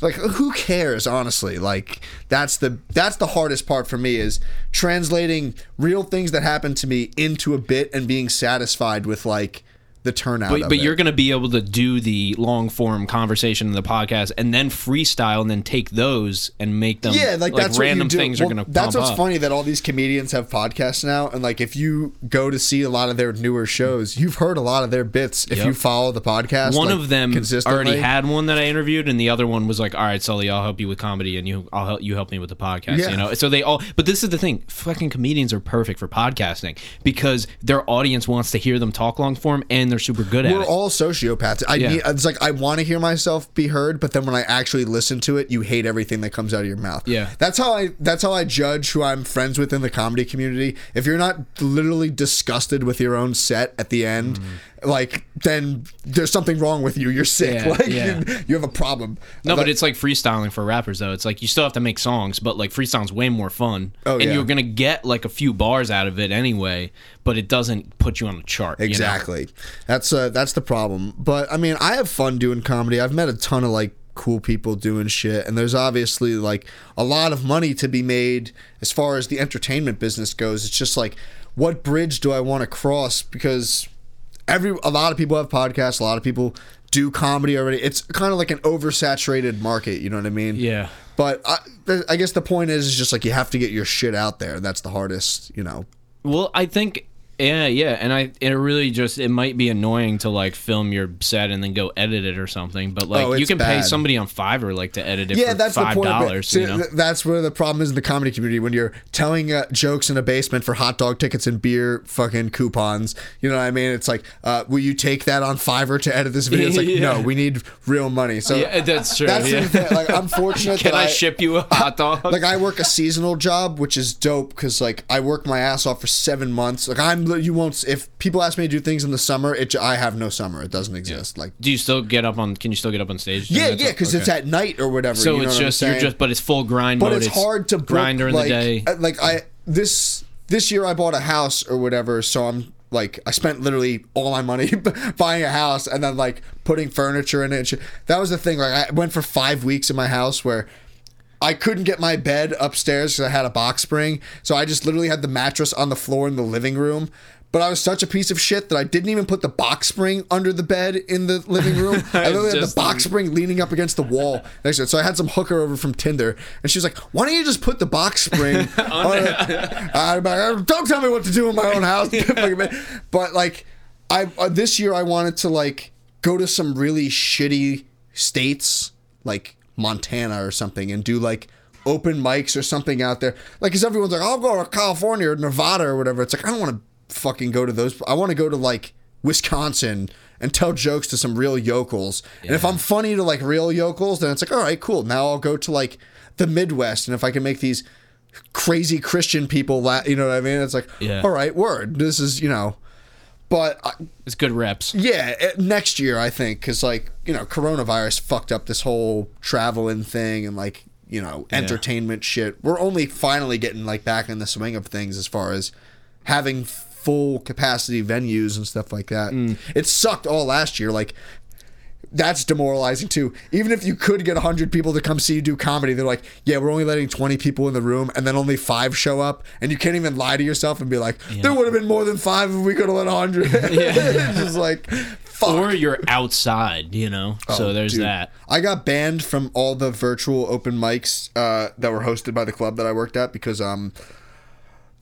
like who cares honestly? Like that's the that's the hardest part for me is translating real things that happen to me into a bit and being satisfied with like the turnout But, but you're going to be able to do the long form conversation in the podcast and then freestyle and then take those and make them yeah, like, that's random what you do. things Well, are going to That's what's up. funny that all these comedians have podcasts now, and like if you go to see a lot of their newer shows, you've heard a lot of their bits if Yep. you follow the podcast. One like, of them consistently. already had one that I interviewed, and the other one was like, "All right, Sully, I'll help you with comedy, and you, I'll help you help me with the podcast." Yeah. You know, so they all. But this is the thing: fucking comedians are perfect for podcasting because their audience wants to hear them talk long form, and they're super good at We're it. all sociopaths. I Yeah. need, it's like I want to hear myself be heard, but then when I actually listen to it, you hate everything that comes out of your mouth. Yeah. that's how I that's how I judge who I'm friends with in the comedy community. If you're not literally disgusted with your own set at the end, mm-hmm. Like then there's something wrong with you. You're sick. Yeah, like yeah. you have a problem. No, Like- but it's like freestyling for rappers though. It's like you still have to make songs, but like freestyling's way more fun. Oh, and yeah. you're gonna get like a few bars out of it anyway, but it doesn't put you on a chart. you know? Exactly. That's uh, that's the problem. But I mean, I have fun doing comedy. I've met a ton of like cool people doing shit, and there's obviously like a lot of money to be made as far as the entertainment business goes. It's just like, what bridge do I want to cross? Because every a lot of people have podcasts. A lot of people do comedy already. It's kind of like an oversaturated market. You know what I mean? Yeah. But I, I guess the point is, is just like you have to get your shit out there. That's the hardest. You know. Well, I think yeah, yeah, and I it really just it might be annoying to like film your set and then go edit it or something, but like Oh, you can pay somebody on Fiverr like to edit it yeah, for that's five the point. dollars. You know? th- that's where the problem is in the comedy community when you're telling uh, jokes in a basement for hot dog tickets and beer fucking coupons. You know what I mean? It's like, uh, will you take that on Fiverr to edit this video? It's like, Yeah. no, we need real money. So Yeah, that's true, That's yeah. the. Like, I'm fortunate Can that I ship you a hot dog? like I work a seasonal job, which is dope because like I work my ass off for seven months. Like I'm, you won't. If people ask me to do things in the summer, it I have no summer. It doesn't exist. Like Do you still get up on? Can you still get up on stage? yeah, yeah, because it's at night or whatever. So you it's just you're just, but it's full grind but mode. it's hard to grind during like, the day. uh, Like I this this year I bought a house or whatever, so I'm like I spent literally all my money buying a house and then like putting furniture in it. And. That was the thing. Like I went for five weeks in my house where. I couldn't get my bed upstairs because I had a box spring, so I just literally had the mattress on the floor in the living room. But I was such a piece of shit that I didn't even put the box spring under the bed in the living room. I literally had the box spring leaning up against the wall next to it. So I had some hooker over from Tinder, and she was like, "Why don't you just put the box spring on?" it?" I'm like, "Don't tell me what to do in my own house." but like, I uh, this year I wanted to like go to some really shitty states like Montana or something and do like open mics or something out there. Like, cause everyone's like, I'll go to California or Nevada or whatever. It's like I don't want to fucking go to those. I want to go to like Wisconsin and tell jokes to some real yokels. And if I'm funny to like real yokels, then it's like, all right, cool. Now I'll go to like the Midwest, and if I can make these crazy Christian people, laugh, you know what I mean? It's like, Yeah. all right, word. This is you know. But I, It's good reps. yeah, eh, next year I think because like you know coronavirus fucked up this whole traveling thing and like you know entertainment shit. We're only finally getting like back in the swing of things as far as having full capacity venues and stuff like that. It sucked all last year. Like that's demoralizing too. Even if you could get 100 people to come see you do comedy, they're like, yeah, we're only letting 20 people in the room and then only five show up. And you can't even lie to yourself and be like, there would have been more than five if we could have let 100. it's just like, fuck. Or you're outside, you know. so there's Oh, Dude, that. I got banned from all the virtual open mics uh, that were hosted by the club that I worked at because um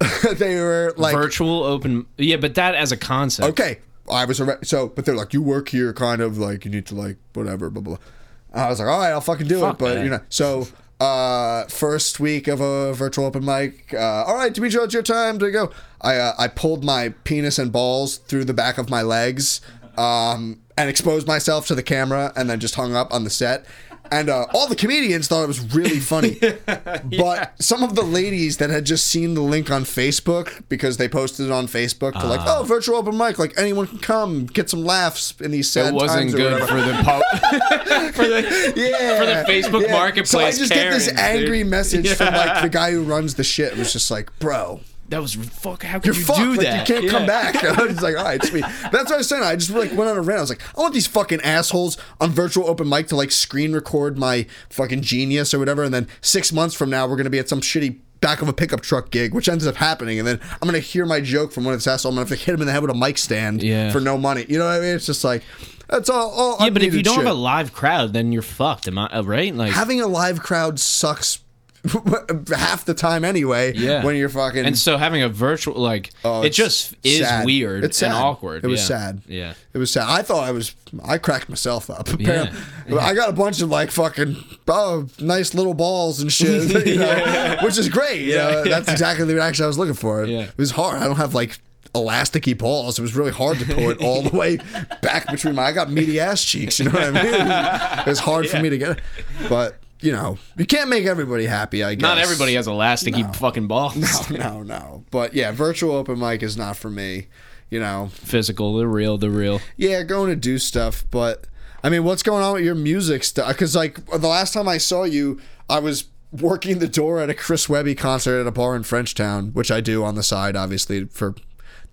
they were like Virtual open. Yeah, but that as a concept. okay, I was arre- so, but they're like, you work here, kind of like you need to like whatever, blah blah. blah. I was like, all right, I'll fucking do Fuck it, but you know, so uh, first week of a virtual open mic, uh, all right, Demetri, it's your time to go. I uh, I pulled my penis and balls through the back of my legs, um, and exposed myself to the camera, and then just hung up on the set. And uh, all the comedians thought it was really funny, but some of the ladies that had just seen the link on Facebook because they posted it on Facebook to like, oh, virtual open mic, like anyone can come, get some laughs in these sad It wasn't times or good whatever. for the pub. for the yeah, for the Facebook marketplace. So I just get this Karens, angry dude. message from like the guy who runs the shit. It was just like, bro, that was fuck. How could you're you fucked. do like, that? You can't come back. I was like, all right, sweet. That's what I was saying. I just like went on a rant. I was like, I want these fucking assholes on virtual open mic to like screen record my fucking genius or whatever, and then six months from now we're gonna be at some shitty back of a pickup truck gig, which ends up happening, and then I'm gonna hear my joke from one of the assholes. I'm gonna have to hit him in the head with a mic stand Yeah. for no money. You know what I mean? It's just like that's all. all Yeah, but if you don't shit. have a live crowd, then you're fucked. Am I uh, right? Like having a live crowd sucks half the time anyway. Yeah. when you're fucking And so having a virtual like Oh, it just is sad. weird It's and sad. awkward. It was yeah. sad. Yeah. It was sad. I thought I was. I cracked myself up. Yeah. I got a bunch of like fucking oh nice little balls and shit, you know, which is great. You know, that's exactly the reaction I was looking for. Yeah. It was hard. I don't have like elasticy balls. It was really hard to pull it all the way back between my. I got meaty ass cheeks. You know what I mean? It was hard for me to get, it. but you know, you can't make everybody happy. I guess Not everybody has a elasticy fucking balls. No, no, no. But yeah, virtual open mic is not for me. You know, Physical, the real, the real. yeah, going to do stuff, but I mean, what's going on with your music stuff? Because like the last time I saw you, I was working the door at a Chris Webby concert at a bar in Frenchtown, which I do on the side, obviously for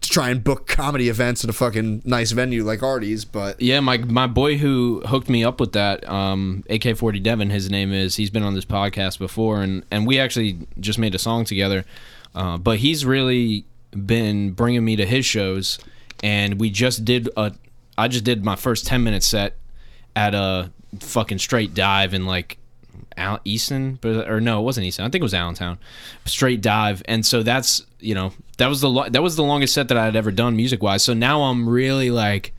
to try and book comedy events at a fucking nice venue like Artie's. But Yeah, my my boy who hooked me up with that, um, AK40 Devin, his name is. He's been on this podcast before, and and we actually just made a song together. Uh, but he's really been bringing me to his shows, and we just did a. I just did my first ten minute set at a fucking straight dive in like Al- Easton, but or no, it wasn't Easton. I think it was Allentown. Straight dive, and so that's you know that was the lo- that was the longest set that I had ever done music wise. So now I'm really like,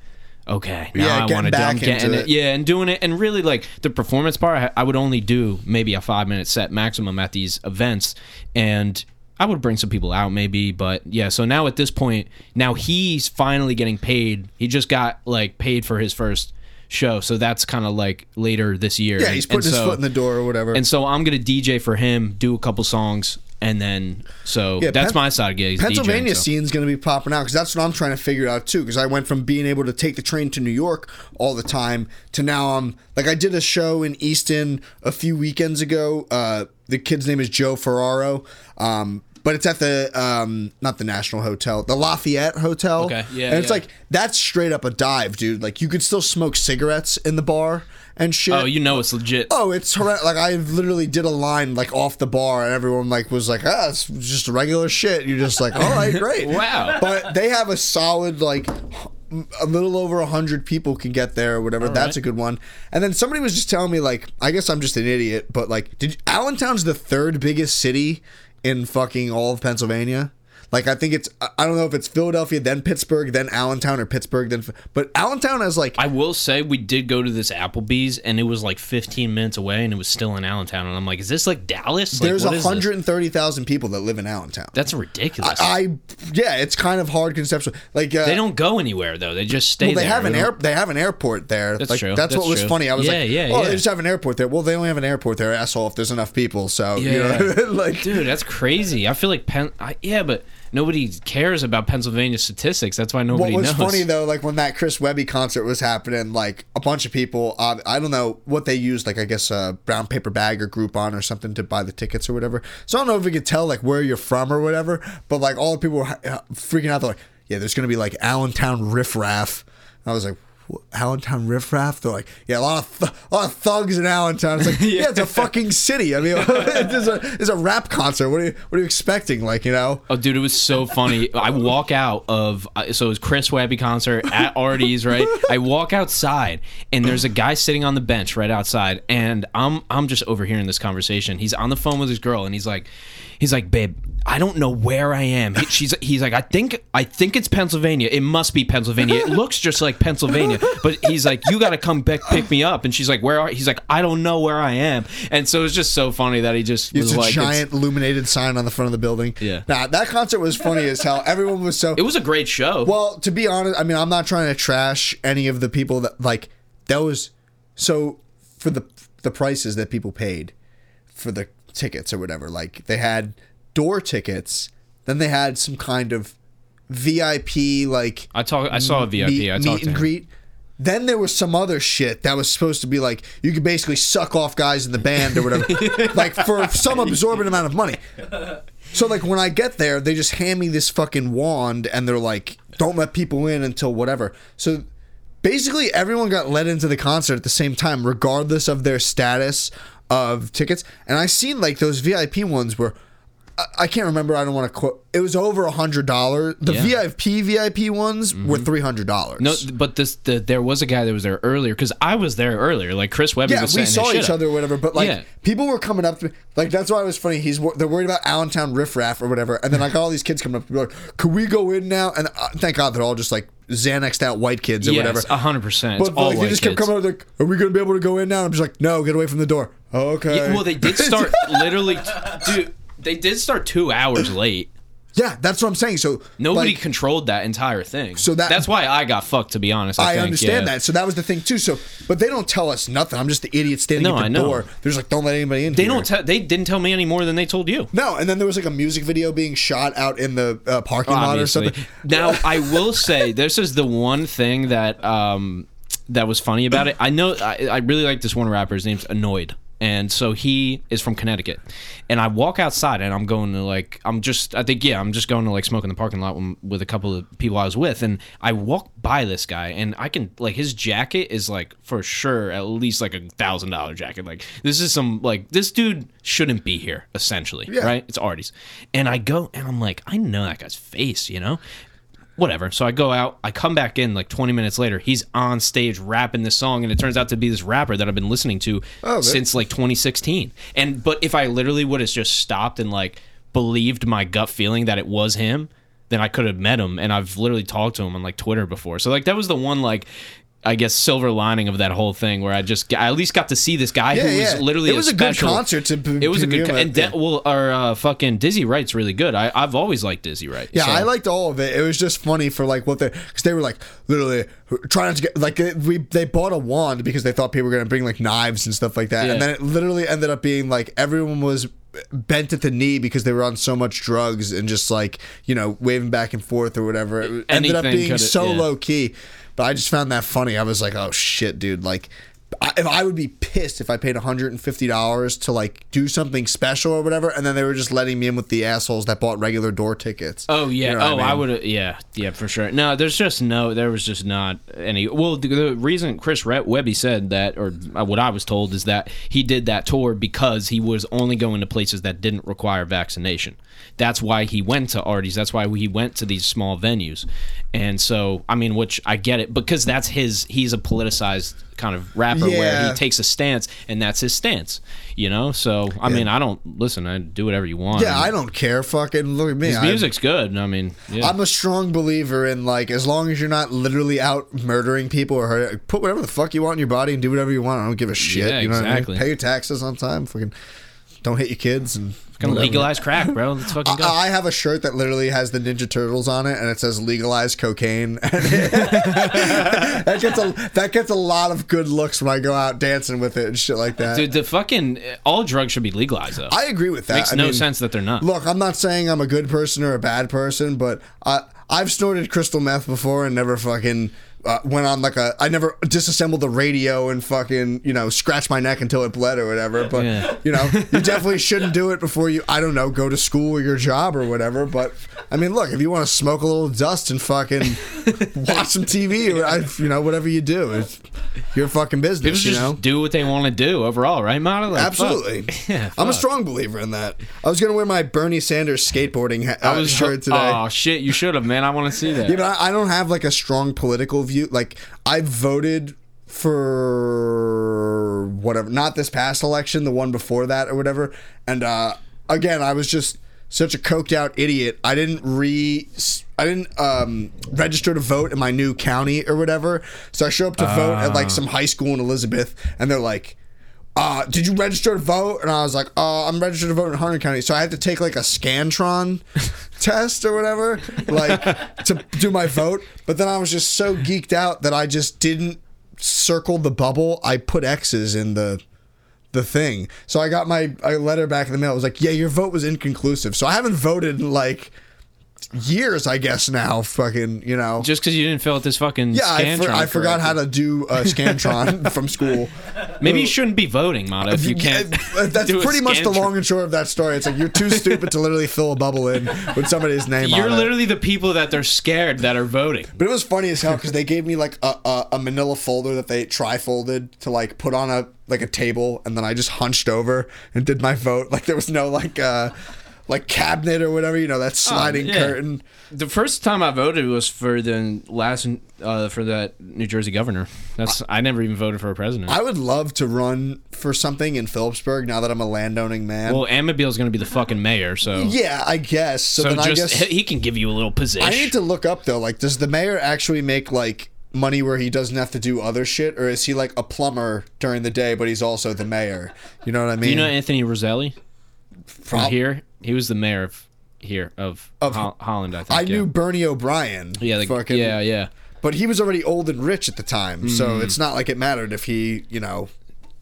okay, now Yeah, I want to do. I'm getting into it. it. yeah, and doing it, and really like the performance part. I, would only do maybe a five minute set maximum at these events, and I would bring some people out maybe, but yeah. So now at this point, now he's finally getting paid. He just got like paid for his first show, so that's kind of like later this year. yeah, he's And putting his so- foot in the door or whatever. and so I'm gonna DJ for him, do a couple songs, and then so Yeah, that's Pen- my side gig. Pennsylvania DJing, so. scene's going to be popping out because that's what I'm trying to figure out too. Because I went from being able to take the train to New York all the time to now I'm like I did a show in Easton a few weekends ago. Uh, the kid's name is Joe Ferraro. Um, but it's at the um not the National Hotel, the Lafayette Hotel. Okay, yeah, and it's yeah. like that's straight up a dive, dude. Like you could still smoke cigarettes in the bar and shit. Oh, you know it's legit. Oh, it's horrendous. Like I literally did a line like off the bar, and everyone like was like, "Ah, it's just regular shit." You're just like, "All right, great." Wow. But they have a solid like a little over a hundred people can get there or whatever. That's a good one. And then somebody was just telling me like, I guess I'm just an idiot, but like, did Allentown's the third biggest city in fucking all of Pennsylvania? Like I think it's I- I don't know if it's Philadelphia, then Pittsburgh, then Allentown, or Pittsburgh, then but Allentown has like I will say we did go to this Applebee's and it was like 15 minutes away and it was still in Allentown and I'm like, is this like Dallas? Like, there's what is 130,000 people that live in Allentown. That's ridiculous. I yeah, it's kind of hard conceptual. Like uh, they don't go anywhere though. They just stay Well, they there. have an They air. They have an airport there. That's like, true. That's, That's what was funny. I was Yeah, like, yeah, oh, yeah. they just have an airport there. Well, they only have an airport there, asshole. If there's enough people, so you Yeah. know, like Dude, that's crazy. I feel like Penn. I, yeah, but nobody cares about Pennsylvania statistics. That's why nobody knows. What was knows. funny though, like when that Chris Webby concert was happening, like a bunch of people, uh, I don't know what they used, like I guess a brown paper bag or Groupon or something to buy the tickets or whatever. So I don't know if we could tell like where you're from or whatever, but like all the people were ha- freaking out. They're like, "Yeah, there's gonna be like Allentown riffraff." I was like. "What, Allentown riffraff? They're like, yeah, a lot of th- a lot of thugs in Allentown. It's like, yeah, it's a fucking city. I mean, it's a it's a rap concert. What are you what are you expecting? Like, you know? Oh, dude, it was so funny. I walk out of uh, so it was Chris Webby concert at Artie's, right? I walk outside and there's a guy sitting on the bench right outside, and I'm I'm just overhearing this conversation. He's on the phone with his girl, and he's like, he's like, babe, I don't know where I am. He, she's he's like, I think I think it's Pennsylvania. It must be Pennsylvania. It looks just like Pennsylvania, but he's like, you got to come back pick me up, and she's like, where are? He's like, I don't know where I am, and so it's just so funny that he just It's was a like, giant illuminated sign on the front of the building. Yeah. Nah, that concert was funny as hell. Everyone was so. it was a great show. well, to be honest, I mean, I'm not trying to trash any of the people that like that was so for the the prices that people paid for the tickets or whatever. Like they had door tickets, then they had some kind of VIP like I talk. I saw a VIP. meet, I meet talked to and greet. Then there was some other shit that was supposed to be like you could basically suck off guys in the band or whatever, like for some absorbent amount of money. So like when I get there, they just hand me this fucking wand and they're like, "Don't let people in until whatever." So basically, everyone got let into the concert at the same time, regardless of their status of tickets. And I seen like those VIP ones were. I- I can't remember. I don't want to quote. It was over a hundred dollars. The Yeah. VIP VIP ones were three hundred dollars. No, but this the, there was a guy that was there earlier because I was there earlier. Like Chris Webby Yeah, we saw each other or whatever, but like Yeah. people were coming up to me. Like that's why it was funny. He's they're worried about Allentown riffraff or whatever, and then I got all these kids coming up to me like, "Could we go in now?" And uh, thank God they're all just like Xanaxed out white kids or Yes, whatever. hundred percent. But all like they just kids. kept coming up like, "Are we gonna be able to go in now?" I'm just like, "No, get away from the door." Oh, okay. Yeah, well, they did start literally, dude. They did start two hours late. Yeah, that's what I'm saying. So Nobody like, controlled that entire thing. So that- that's why I got fucked. To be honest, I, I think, understand yeah. that. So that was the thing too. So, but they don't tell us nothing. I'm just the idiot standing No, at the door. They're like, "Don't let anybody in." They here." don't. Te- they didn't tell me any more than they told you. No, and then there was like a music video being shot out in the uh, parking lot or something. Now, I will say this is the one thing that um that was funny about it. I know I, I really like this one rapper. His name's Annoyed. And so he is from Connecticut, and I walk outside, and I'm going to like I'm just I think yeah I'm just going to like smoke in the parking lot with, a couple of people I was with, and I walk by this guy, and I can like his jacket is like for sure at least like a thousand dollar jacket. Like this is some like this dude shouldn't be here essentially, right? It's Artie's, and I go and I'm like I know that guy's face, you know, whatever. So I go out, I come back in like 20 minutes later. He's on stage rapping this song, and it turns out to be this rapper that I've been listening to Oh, since like 2016. And but if I literally would have just stopped and like believed my gut feeling that it was him, then I could have met him. And I've literally talked to him on like Twitter before. So like that was the one like. I guess silver lining of that whole thing, where I just I at least got to see this guy Yeah, who was yeah. literly It was a good special- concert to b- It was a good begin co- and De- well, our uh, fucking Dizzy Wright's really good. I I've always liked Dizzy Wright. Yeah, so- I liked all of it. It was just funny for like what they because they were like literally trying to get like they- we they bought a wand because they thought people were gonna bring like knives and stuff like that, Yeah. and then it literally ended up being like everyone was bent at the knee because they were on so much drugs and just like you know waving back and forth or whatever. It ended up being so low key, but I just found that funny. I was like, oh shit, dude, like. I, if I would be pissed if I paid $150 to like do something special or whatever, and then they were just letting me in with the assholes that bought regular door tickets. Oh yeah. You know oh, I, mean? would have. Yeah, yeah, for sure. No, there's just no. There was just not any. Well, the, the reason Chris Re- Webby said that, or what I was told, is that he did that tour because he was only going to places that didn't require vaccination. That's why he went to Artie's. That's why he went to these small venues. And so, I mean, which I get it because that's his. He's a politicized kind of rapper where he takes a stance, and that's his stance. You know. So, I mean, I don't listen. I do whatever you want. Yeah, I don't care. Fucking look at me. His music's good. I mean, yeah. I'm a strong believer in like as long as you're not literally out murdering people or hurt, put whatever the fuck you want in your body and do whatever you want. I don't give a shit. Yeah, you know exactly. what I mean? Pay your taxes on time. Fucking don't hit your kids and Gonna whatever. legalize crack, bro. Let's fucking go. I I have a shirt that literally has the Ninja Turtles on it, and it says "legalize cocaine." that gets a that gets a lot of good looks when I go out dancing with it and shit like that. Dude, the fucking all drugs should be legalized though. I agree with that. Makes I no mean, sense that they're not. Look, I'm not saying I'm a good person or a bad person, but I I've snorted crystal meth before and never fucking uh, went on like a I never disassembled the radio and fucking you know scratched my neck until it bled or whatever. But Yeah. you know you definitely shouldn't do it before you I don't know go to school or your job or whatever. But I mean, look, if you want to smoke a little dust and fucking watch some TV or I, you know whatever you do, it's your fucking People business. You just know. do what they want to do overall, right, Mata? Like, fuck. Absolutely. Yeah, I'm a strong believer in that. I was gonna wear my Bernie Sanders skateboarding ha- uh, I was shirt today. Oh shit, you should have, man. I want to see that. Yeah, but I, I don't have like a strong political view. Like I voted for whatever, not this past election, the one before that or whatever. And uh, again, I was just such a coked out idiot. I didn't re, I didn't um, register to vote in my new county or whatever. So I show up to vote at like some high school in Elizabeth, and they're like. Uh, did you register to vote? And I was like, oh, I'm registered to vote in Hunterdon County. So I had to take like a Scantron test or whatever, like to do my vote. But then I was just so geeked out that I just didn't circle the bubble. I put X's in the the thing. So I got my a letter back in the mail. It was like, yeah, your vote was inconclusive. So I haven't voted in like years, I guess now. Fucking, you know. Just because you didn't fill out this fucking yeah, I, for- I forgot how to do a Scantron from school. Maybe you shouldn't be voting, Mata, if you can't. Yeah, that's pretty much the long and short of that story. It's like you're too stupid to literally fill a bubble in with somebody's name You're on it. literally the people that they're scared that are voting. But it was funny as hell because they gave me like a, a, a manila folder that they tri-folded to like put on a like a table, and then I just hunched over and did my vote. Like there was no like uh like cabinet or whatever, you know, that sliding yeah. curtain. The first time I voted was for the last uh, for that New Jersey governor. That's I never even voted for a president. I would love to run for something in Phillipsburg now that I'm a landowning man. well, Amabiel's going to be the fucking mayor, so yeah, I guess. So, so then I just guess he can give you a little position. I need to look up though. Like, does the mayor actually make like money where he doesn't have to do other shit, or is he like a plumber during the day, but he's also the mayor? You know what I mean? Do you know Anthony Roselli from Prob- here? He was the mayor of here of, Of- Hol- Holland, I think. I yeah. knew Bernie O'Brien. Yeah, like, fucking, yeah, yeah. But he was already old and rich at the time, Mm. so it's not like it mattered if he, you know,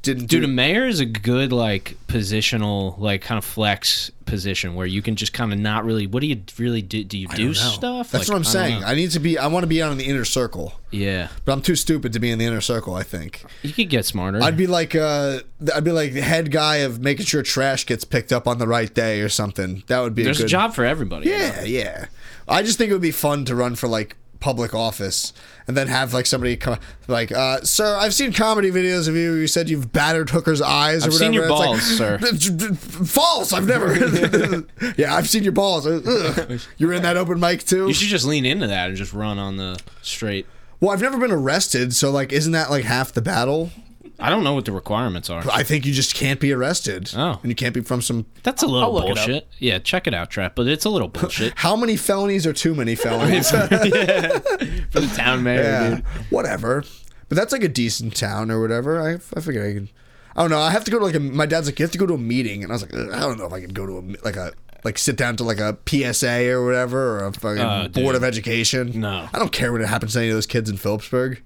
didn't Dude, do. a mayor is a good like positional, like kind of flex position where you can just kind of not really. What do you really do? Do you do stuff? That's Like, what I'm saying. I need to be. I want to be out in the inner circle, yeah, but I'm too stupid to be in the inner circle. I think you could get smarter. I'd be like, uh, I'd be like the head guy of making sure trash gets picked up on the right day or something. That would be There's a, a, job for everybody. you know? Yeah, yeah. I just think it would be fun to run for like public office and then have like somebody come like, uh, sir, I've seen comedy videos of you. You said you've battered hookers' eyes or I've whatever. seen your It's like, balls, sir. False. I've never. yeah, I've seen your balls. Ugh. You were in that open mic too. You should just lean into that and just run on the straight. well, I've never been arrested, so like, isn't that like half the battle? I don't know what the requirements are. I think you just can't be arrested. Oh. and you can't be from some. That's a little I'll look it up. bullshit. Yeah, check it out, Trap. But it's a little bullshit How many felonies are too many felonies? for the town mayor, Yeah, dude. whatever. But that's like a decent town or whatever. I, I figure I can. I don't know. I have to go to like a. My dad's like, you have to go to a meeting, and I was like, I don't know if I could go to a like a like sit down to like a PSA or whatever or a fucking Oh, board dude. of education. No. I don't care what happens to any of those kids in Phillipsburg.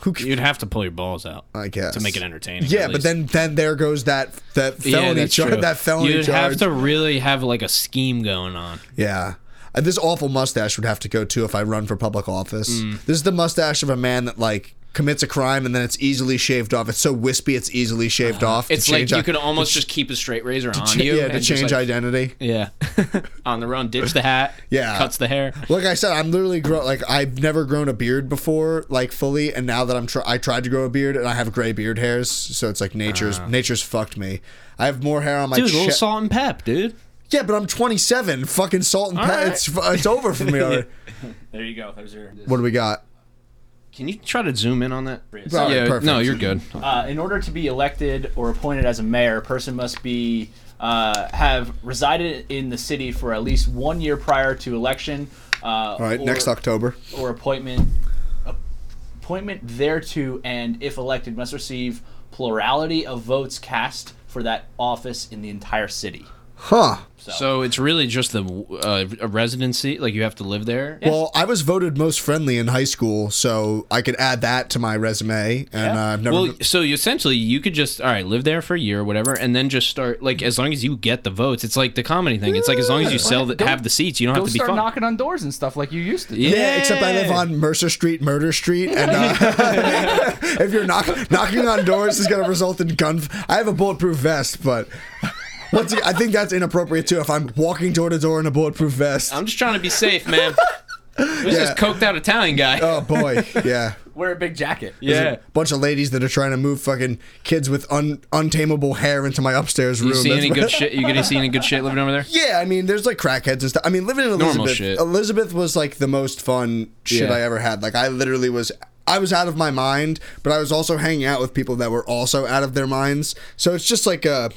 Who? ca- You'd have to pull your balls out I guess to make it entertaining. Yeah, but then then there goes that that felony that's charge. That felony You'd charge. have to really have like a scheme going on. Yeah. Uh, This awful mustache would have to go too if I run for public office. Mm. This is the mustache of a man that like commits a crime and then it's easily shaved off. It's so wispy, it's easily shaved uh-huh. off. It's like you could almost just keep a straight razor on ch- you. yeah, to change like- identity. Yeah, on the run, ditch the hat. Yeah. cuts the hair. Like I said, I'm literally grow like I've never grown a beard before, like fully, and now that I'm try- I tried to grow a beard and I have gray beard hairs, so it's like nature's uh-huh. nature's fucked me. I have more hair on my Dude, a little salt and pep, dude. Yeah, but I'm 27. Fucking salt and pepper. right. It's it's over for me already. There you go. There's your. What do we got? Can you try to zoom in on that? All right, yeah, perfect. no, you're good. Uh, in order to be elected or appointed as a mayor, a person must be uh, have resided in the city for at least one year prior to election. Uh, All right, or, next October. or appointment appointment thereto, and if elected, must receive plurality of votes cast for that office in the entire city. Huh. So, So it's really just the uh, a residency, like you have to live there. Well, I was voted most friendly in high school, so I could add that to my resume. And Yeah. uh, I've never. Well, so you essentially you could just all right live there for a year or whatever, and then just start like as long as you get the votes. It's like the comedy thing. It's like as long as you sell the, have the seats, you don't have to be start fun. knocking on doors and stuff like you used to. do. yeah, except I live on Mercer Street, Murder Street, and uh, if you're knock, knocking on doors, is going to result in gun. I have a bulletproof vest, but once again, I think that's inappropriate too. If I'm walking door to door in a bulletproof vest, I'm just trying to be safe, man. Who's Yeah. this coked out Italian guy? oh boy, yeah. Wear a big jacket. yeah. A bunch of ladies that are trying to move fucking kids with un- untamable hair into my upstairs room. You see That's any good shit? You gonna see any good shit living over there? Yeah, I mean, there's like crackheads and stuff. I mean, living in Normal Elizabeth, shit. Elizabeth was like the most fun shit Yeah. I ever had. Like, I literally was, I was out of my mind, but I was also hanging out with people that were also out of their minds. So it's just like a,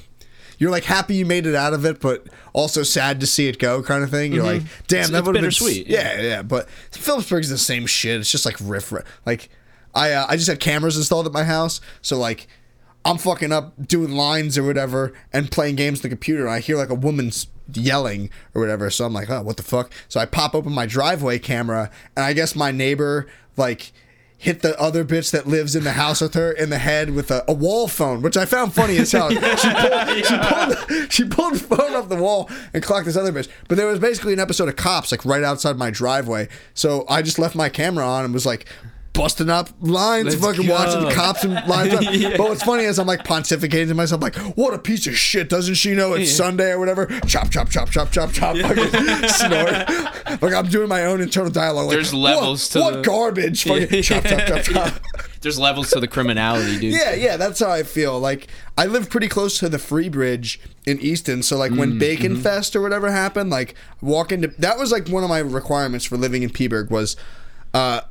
you're like happy you made it out of it, but also sad to see it go, kind of thing. You're like, damn, Mm-hmm. It's- that would have been s- bittersweet, Yeah, yeah, But Phillipsburg's the same shit. It's just like riff, riff. like. I uh, I just had cameras installed at my house, so like I'm fucking up doing lines or whatever and playing games on the computer and I hear like a woman's yelling or whatever. So I'm like, oh, what the fuck? So I pop open my driveway camera and I guess my neighbor like hit the other bitch that lives in the house with her in the head with a, a wall phone, which I found funny as hell. She pulled, she pulled, she pulled the phone off the wall and clocked this other bitch. But there was basically an episode of Cops like right outside my driveway. So I just left my camera on and was like, busting up lines, Let's fucking go. watching cops and lines up. But what's funny is I'm like pontificating to myself, like, what a piece of shit. Doesn't she know it's Sunday or whatever? Chop, chop, chop, chop, chop, chop. Fucking snort. Like I'm doing my own internal dialogue. Like, There's levels what, to what the- garbage. Fucking chop, chop, chop, chop. There's levels to the criminality, dude. Yeah, yeah, that's how I feel. Like I live pretty close to the Free Bridge in Easton, so like Mm, when Bacon mm-hmm. Fest or whatever happened, like walk into that was like one of my requirements for living in Peaburg was uh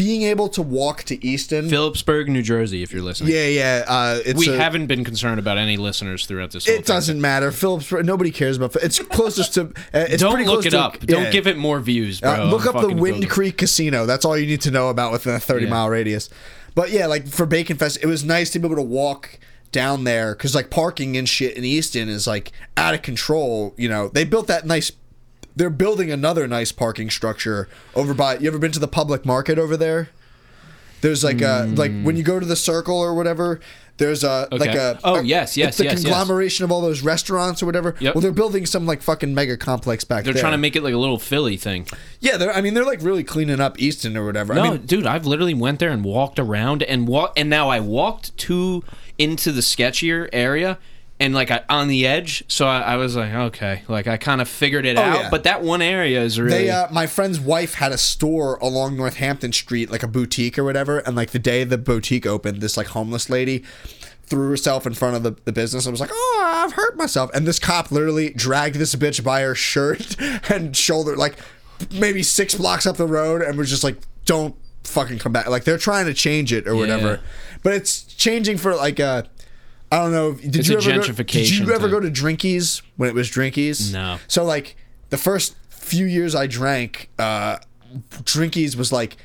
being able to walk to Easton. Phillipsburg, New Jersey, if you're listening. yeah, yeah. Uh, it's We a- haven't been concerned about any listeners throughout this. Whole It doesn't matter. Phillips. Nobody cares about. It's closest to. Uh, it's Don't pretty look close it to- up. Don't give it more views, bro. Uh, look up the Wind Google. Creek Casino. That's all you need to know about within a 30 Yeah. mile radius. But yeah, like for Bacon Fest, it was nice to be able to walk down there because like parking and shit in Easton is like out of control. You know, they built that nice. They're building another nice parking structure over by. You ever been to the public market over there? There's like a hmm. like when you go to the circle or whatever. There's a like a Oh, a- yes, yes, it's the yes, yes. conglomeration of all those restaurants or whatever. Yep. Well, they're building some like fucking mega complex back They're there. trying to make it like a little Philly thing. Yeah, they're. I mean, they're like really cleaning up Easton or whatever. No, I mean, dude, I've literally went there and walked around and walk, and now I walked to into the sketchier area, and like I, on the edge. So I, I was like, okay, like I kind of figured it out. Oh, yeah. But that one area is really. they. Uh, my friend's wife had a store along Northampton Street, like a boutique or whatever. And like the day the boutique opened, this like homeless lady threw herself in front of the, the business. I was like, oh, I've hurt myself. And this cop literally dragged this bitch by her shirt and shoulder, like maybe six blocks up the road, and was just like, don't fucking come back. Like they're trying to change it or whatever. Yeah. But it's changing for like a. I don't know. Did It's you ever go, Did you ever thing. go to Drinkies when it was Drinkies? No. So like the first few years I drank, uh, Drinkies was like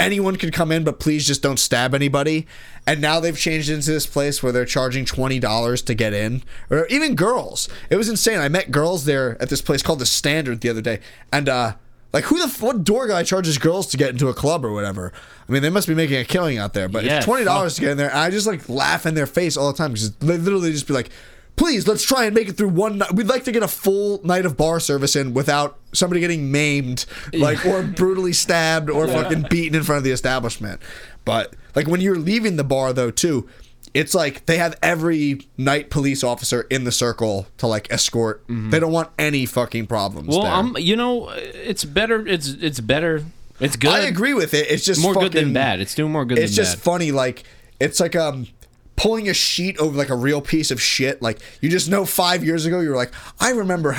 anyone can come in, but please just don't stab anybody. And now they've changed into this place where they're charging twenty dollars to get in, or even girls. It was insane. I met girls there at this place called the Standard the other day, and uh. Like who the f- what door guy charges girls to get into a club or whatever? I mean, they must be making a killing out there. But Yeah, it's twenty dollars to get in there. And I just like laugh in their face all the time because they literally just be like, please let's try and make it through one night we'd like to get a full night of bar service in without somebody getting maimed like or brutally stabbed or fucking beaten in front of the establishment But like when you're leaving the bar though too, it's like they have every night police officer in the circle to like escort. They don't want any fucking problems. Well, there. I'm. You know, it's better. It's it's better. It's good. I agree with it. It's just More good than bad. It's doing more good It's just bad. funny. Like it's like um pulling a sheet over like a real piece of shit. Like you just know five years ago you were like, I remember.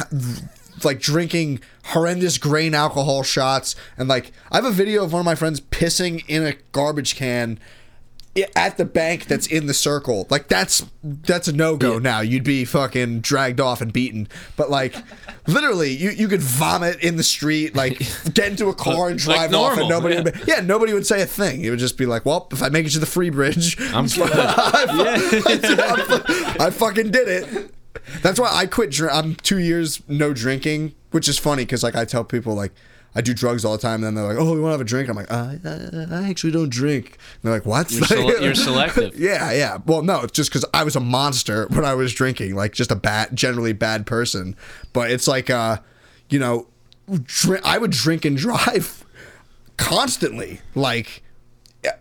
like drinking horrendous grain alcohol shots and like I have a video of one of my friends pissing in a garbage can at the bank that's in the circle. Like that's that's a no go now. You'd be fucking dragged off and beaten. But like literally you, you could vomit in the street, like get into a car and Like drive off and nobody yeah. would be, yeah, nobody would say a thing. It would just be like, Well, if I make it to the free bridge, I'm good. I, I fucking did it. That's why I quit. Drink. I'm two years no drinking, which is funny because like I tell people like I do drugs all the time, and then they're like, "Oh, you want to have a drink?" I'm like, uh, I, I actually don't drink. And they're like, "What?" You're, sele- you're selective. yeah, yeah. Well, no, it's just because I was a monster when I was drinking, like just a bad, generally bad person. But it's like, uh, you know, drink, I would drink and drive constantly, like.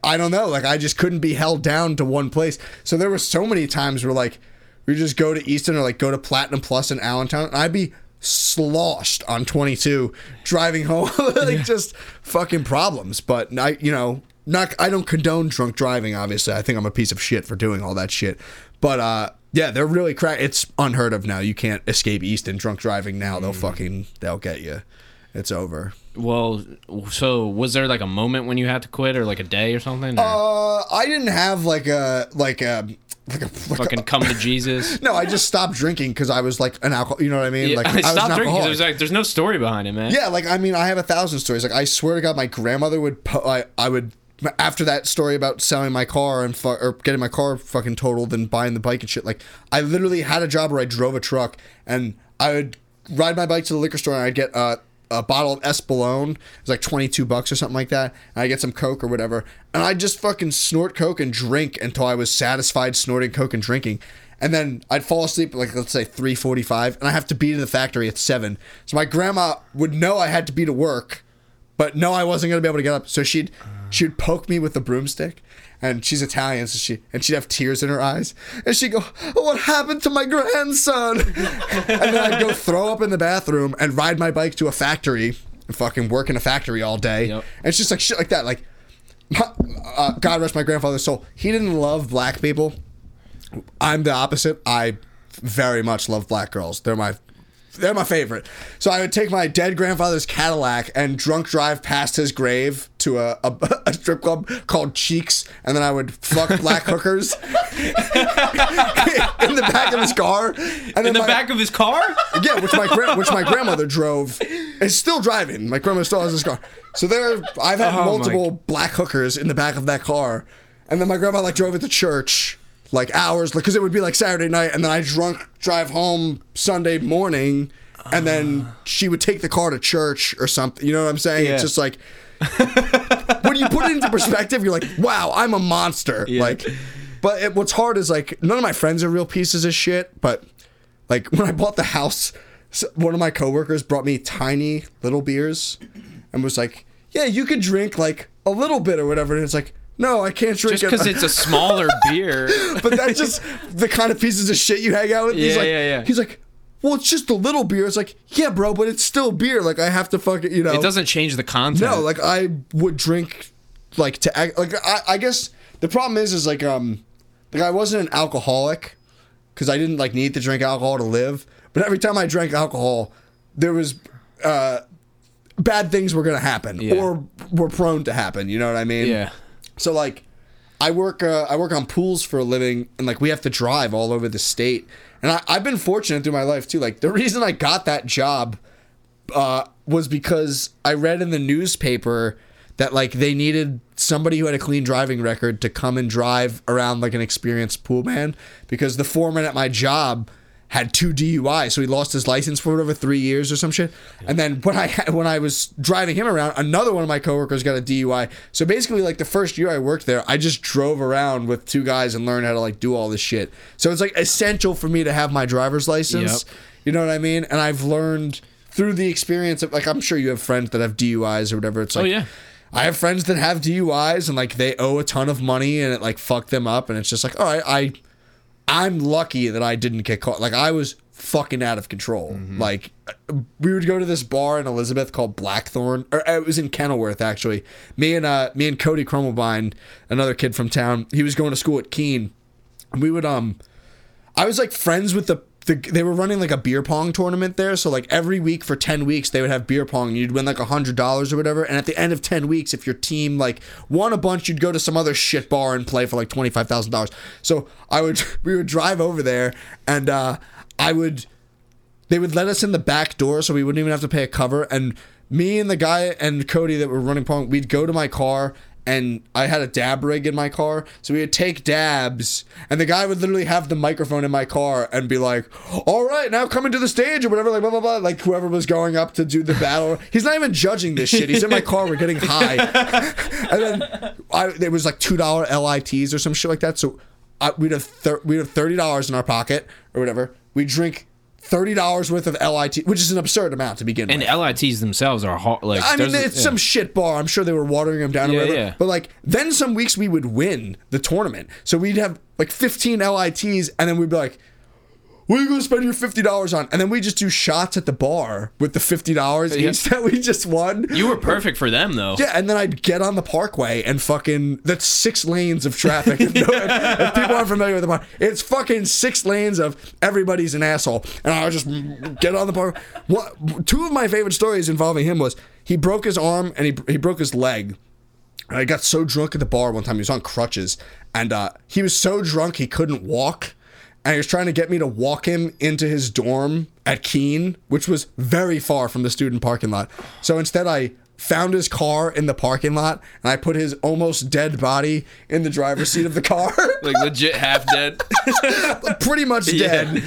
I don't know. Like I just couldn't be held down to one place. So there were so many times where like we just go to Easton or like go to Platinum Plus in Allentown, and I'd be sloshed on 22 driving home, like just fucking problems. But I, you know, not I don't condone drunk driving. Obviously, I think I'm a piece of shit for doing all that shit. But uh, yeah, they're really crack. It's unheard of now. You can't escape Easton drunk driving now. They'll fucking they'll get you. It's over. Well, so was there like a moment when you had to quit, or like a day or something? Or Uh, I didn't have like a like a like a, like a fucking come to Jesus. No, I just stopped drinking because I was like an alcohol. You know what I mean? Yeah, like I an stopped drinking. 'cause alcoholic. It was like there's no story behind it, man. yeah, like I mean, I have a thousand stories. Like I swear to God, my grandmother would. Po- I I would after that story about selling my car and fu- or getting my car fucking totaled and buying the bike and shit. Like I literally had a job where I drove a truck and I would ride my bike to the liquor store and I'd get uh, a bottle of Espolone. It was like 22 bucks or something like that. And I get some Coke or whatever. And I just fucking snort Coke and drink until I was satisfied snorting Coke and drinking. And then I'd fall asleep at like let's say 3:45 and I have to be to the factory at 7. So my grandma would know I had to be to work, but no I wasn't going to be able to get up. So she'd she'd poke me with the broomstick. And she's Italian, so she and she'd have tears in her eyes, and she'd go, "What happened to my grandson?" and then I'd go throw up in the bathroom and ride my bike to a factory and fucking work in a factory all day. Yep. And it's just like shit like that. Like, my, uh, God rest my grandfather's soul. He didn't love black people. I'm the opposite. I very much love black girls. They're my they're my favorite. So I would take my dead grandfather's Cadillac and drunk drive past his grave to a, a, a strip club called Cheeks, and then I would fuck black hookers in the back of his car. And In the my- back of his car? yeah, which my gra- which my grandmother drove, is still driving. My grandmother still has this car. So there, I've had Oh, my- multiple black hookers in the back of that car, and then my grandma like drove it to church like hours, because it would be like Saturday night, and then I drunk drive home Sunday morning, and then she would take the car to church or something. You know what I'm saying? Yeah. It's just like when you put it into perspective, you're like, wow, I'm a monster. Like, but it, what's hard is like none of my friends are real pieces of shit. But like when I bought the house, one of my coworkers brought me tiny little beers and was like, yeah, you could drink like a little bit or whatever. And it's like, no, I can't drink Just it. because it's a smaller beer. but that's just the kind of pieces of shit you hang out with. he's Yeah, like, yeah, yeah. He's like, well, it's just a little beer. It's like, yeah, bro, but it's still beer. Like I have to fucking, you know. It doesn't change the content. No, like I would drink, like to act like I, I guess the problem is is like um, like I wasn't an alcoholic, because I didn't like need to drink alcohol to live. But every time I drank alcohol, there was uh, bad things were gonna happen Yeah. or were prone to happen. You know what I mean? Yeah. So like, I work uh, I work on pools for a living, and like we have to drive all over the state. And I, I've been fortunate through my life too. Like the reason I got that job uh, was because I read in the newspaper that like they needed somebody who had a clean driving record to come and drive around like an experienced pool man because the foreman at my job had two DUI, so he lost his license for whatever three years or some shit. And then when I when I was driving him around, another one of my coworkers got a DUI. So basically, like the first year I worked there, I just drove around with two guys and learned how to like do all this shit. So it's like essential for me to have my driver's license. Yep. You know what I mean? And I've learned through the experience of like I'm sure you have friends that have DUIs or whatever. It's oh, like Oh, yeah. I have friends that have DUIs and like they owe a ton of money and it like fucked them up and it's just like all right I I'm lucky that I didn't get caught. Like I was fucking out of control. Like we would go to this bar in Elizabeth called Blackthorn or uh, it was in Kenilworth actually. Me and uh me and Cody Crummelbein another kid from town he was going to school at Kean. We would um I was like friends with the, the they were running like a beer pong tournament there. So like every week for ten weeks they would have beer pong and you'd win like a hundred dollars or whatever. And at the end of ten weeks, if your team like won a bunch, you'd go to some other shit bar and play for like twenty five thousand dollars. So I would we would drive over there and uh I would they would let us in the back door so we wouldn't even have to pay a cover and me and the guy and Cody that were running pong we'd go to my car and I had a dab rig in my car. So we would take dabs and the guy would literally have the microphone in my car and be like all right now coming to the stage or whatever like blah blah blah like whoever was going up to do the battle. He's not even judging this shit. He's in my car we're getting high. And then I, there was like two dollar LITs or some shit like that. So I, we'd have thir- we'd have thirty dollars in our pocket or whatever. We drink thirty dollars worth of LIT, which is an absurd amount to begin And with. And lits themselves are hard. Like I mean, it's yeah. some shit bar. I'm sure they were watering them down or Yeah, whatever. yeah. But like, then some weeks we would win the tournament, so we'd have like 15 LITs, and then we'd be like, "What are you gonna spend your fifty dollars on?" And then we just do shots at the bar with the fifty dollars Yeah. each that we just won. You were perfect for them though. Yeah, and then I'd get on the parkway and fucking that's six lanes of traffic. if, no- if people aren't familiar with the park, it's fucking six lanes of everybody's an asshole. And I would just get on the park. What two of my favorite stories involving him was he broke his arm and he he broke his leg. And I got so drunk at the bar one time. He was on crutches, and uh, he was so drunk he couldn't walk. And he was trying to get me to walk him into his dorm at Kean, which was very far from the student parking lot. So instead, I found his car in the parking lot, and I put his almost dead body in the driver's seat of the car. Like legit half dead. Pretty much dead.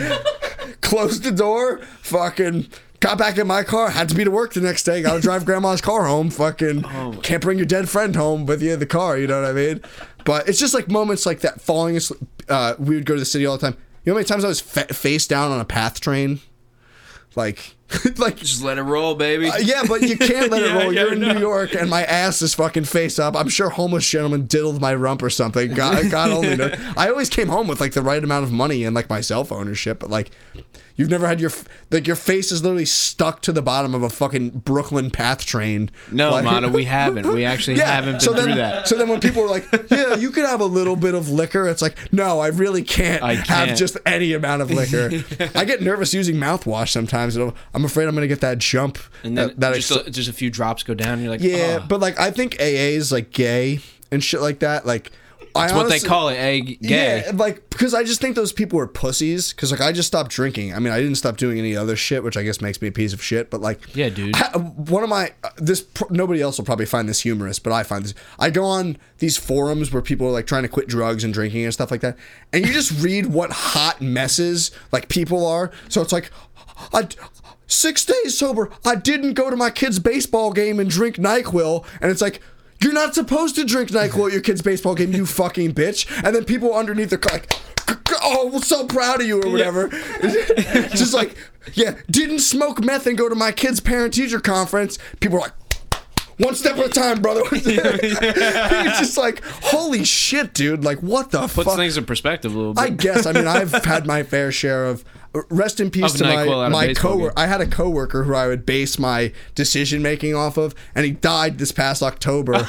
Closed the door. Fucking. Got back in my car, had to be to work the next day. Got to drive grandma's car home. Fucking can't bring your dead friend home with you in the car. You know what I mean? But it's just like moments like that. Falling asleep. Uh, we would go to the city all the time. You know how many times I was fa- face down on a path train? Like, like Just let it roll, baby. uh, yeah, but you can't let it Yeah, roll. You're in know. New York, and my ass is fucking face up. I'm sure homeless gentlemen diddled my rump or something. God, God only knows. I always came home with like the right amount of money and like my cell phone and shit. But like, you've never had your like your face is literally stuck to the bottom of a fucking Brooklyn path train. no, like, Mana, we haven't. We actually haven't been so through then, that. So then when people were like, "Yeah, you could have a little bit of liquor," it's like, "No, I really can't, I have can't. just any amount of liquor." I get nervous using mouthwash sometimes. I'm afraid I'm gonna get that jump. And then that, that just, ex- a, just a few drops go down. And you're like, yeah, oh. but like I think AA is like gay and shit like that. Like That's what they call it, eh? Gay. Yeah, like because I just think those people are pussies. Because like I just stopped drinking. I mean, I didn't stop doing any other shit, which I guess makes me a piece of shit. But like, Yeah, dude. I- one of my uh, this nobody else will probably find this humorous, but I find this. I go on these forums where people are like trying to quit drugs and drinking and stuff like that, and you just read what hot messes like people are. So it's like, I. Six days sober. I didn't go to my kid's baseball game and drink Nyquil, and it's like. You're not supposed to drink NyQuil at your kid's baseball game, you fucking bitch. And then people underneath are like, oh, we're so proud of you or whatever. Just like, yeah, didn't smoke meth and go to my kid's parent teacher conference. People are like, one step at a time, brother. it's just like, holy shit, dude. Like, what the fuck? Puts fuck? things in perspective a little bit. I guess. I mean, I've had my fair share of. Uh, rest in peace Of to my my coworker. I had a coworker who I would base my decision making off of, and he died this past October.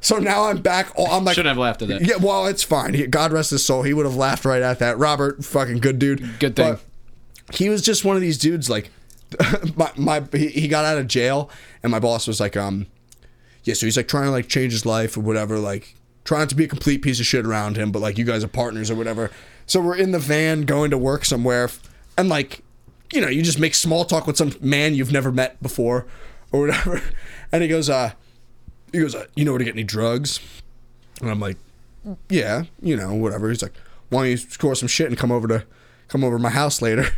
so now I'm back. I'm like, Shouldn't have laughed at that. yeah, well, it's fine. He, God rest his soul. He would have laughed right at that. Robert, fucking good dude. Good thing. But he was just one of these dudes. Like, my, my he, got out of jail, and my boss was like, um, yeah. So he's like trying to like change his life or whatever. Like trying to be a complete piece of shit around him, but like you guys are partners or whatever. So we're in the van going to work somewhere, and like, you know, you just make small talk with some man you've never met before or whatever. And he goes, uh, he goes, uh, you know where to get any drugs? And I'm like, yeah, you know, whatever. He's like, why don't you score some shit and come over to come over to my house later?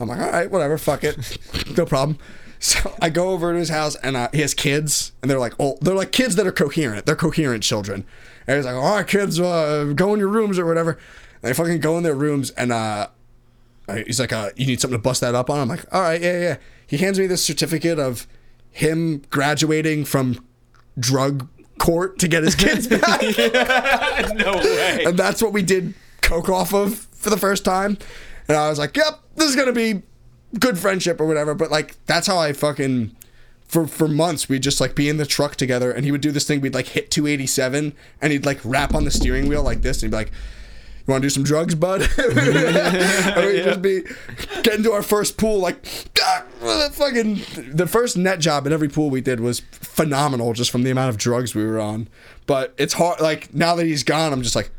I'm like, all right, whatever, fuck it, no problem. So I go over to his house and uh, he has kids, and they're like, oh, they're like kids that are coherent. They're coherent children. And he's like, all right, kids, uh, go in your rooms or whatever. And they fucking go in their rooms, and uh, he's like, uh, you need something to bust that up on. I'm like, all right, yeah, yeah. He hands me this certificate of him graduating from drug court to get his kids back. no way. and that's what we did coke off of for the first time. And I was like, "Yep, this is gonna be good friendship or whatever." But like, that's how I fucking for for months we'd just like be in the truck together, and he would do this thing. We'd like hit 287, and he'd like rap on the steering wheel like this, and he'd be like. You want to do some drugs, bud? and we'd just be getting to our first pool, like "Ah, fucking. The first net job at every pool we did was phenomenal, just from the amount of drugs we were on. But it's hard. Like now that he's gone, I'm just like,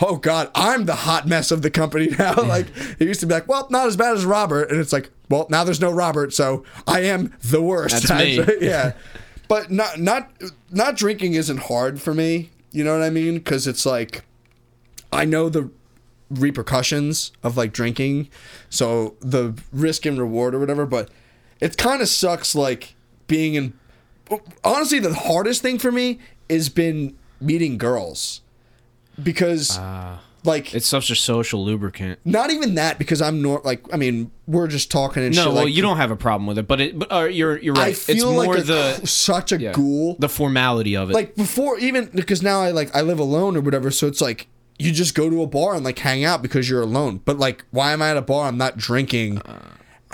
oh god, I'm the hot mess of the company now. like it used to be like, well, not as bad as Robert, and it's like, well, now there's no Robert, so I am the worst. That's me. yeah, but not not not drinking isn't hard for me. You know what I mean? Because it's like, I know the repercussions of like drinking, so the risk and reward or whatever. But it kind of sucks like being in. Honestly, the hardest thing for me has been meeting girls because like It's such a social lubricant. not even that because I'm nor like I mean we're just talking and No, shit. well, like, you don't have a problem with it, but it, but uh, you're you're right. I feel it's more like a, the such a yeah, ghoul. the formality of it. like before even because now I like I live alone or whatever, so it's like you just go to a bar and like hang out because you're alone. But like, why am I at a bar? I'm not drinking.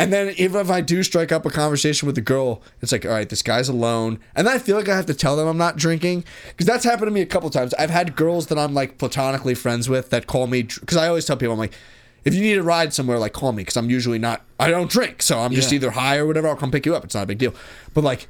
And then even if I do strike up a conversation with a girl, it's like, all right, this guy's alone, and then I feel like I have to tell them I'm not drinking because that's happened to me a couple times. I've had girls that I'm like platonically friends with that call me because I always tell people I'm like. If you need a ride somewhere, like call me because I'm usually not. I don't drink, so I'm just Yeah. either high or whatever. I'll come pick you up. It's not a big deal. But like,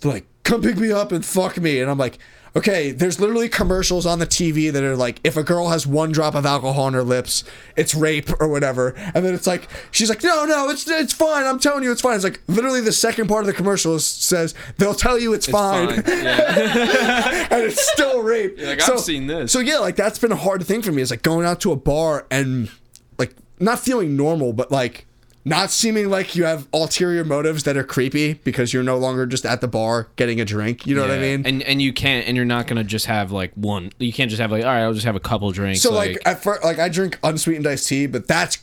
they're like, come pick me up and fuck me. And I'm like, okay, there's literally commercials on the TV that are like, if a girl has one drop of alcohol on her lips, it's rape or whatever. And then it's like, she's like, no, no, it's it's fine. I'm telling you, it's fine. It's like literally the second part of the commercial says they'll tell you it's, fine, and it's still rape. like, I've seen this. So yeah, like that's been a hard thing for me. Is like going out to a bar and like not feeling normal, but like not seeming like you have ulterior motives that are creepy because you're no longer just at the bar getting a drink. You know what I mean? And and you can't and you're not gonna just have like one. You can't just have like all right, I'll just have a couple drinks. so like, at first, like I drink unsweetened iced tea, but that's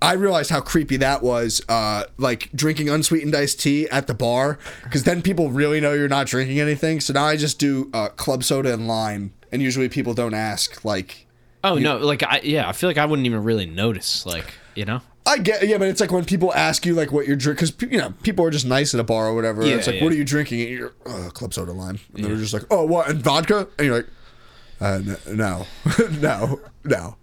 I realized how creepy that was. Uh, like drinking unsweetened iced tea at the bar because then people really know you're not drinking anything. So now I just do uh, club soda and lime, and usually people don't ask like. oh no, like I yeah, I feel like I wouldn't even really notice. Like you know. I get yeah, but it's like when people ask you like what you're drinking because you know people are just nice at a bar or whatever. Yeah, it's like, yeah. what are you drinking? And you're uh, club soda lime, and they're just like, oh, what and vodka? And you're like, uh, n- no, no, no,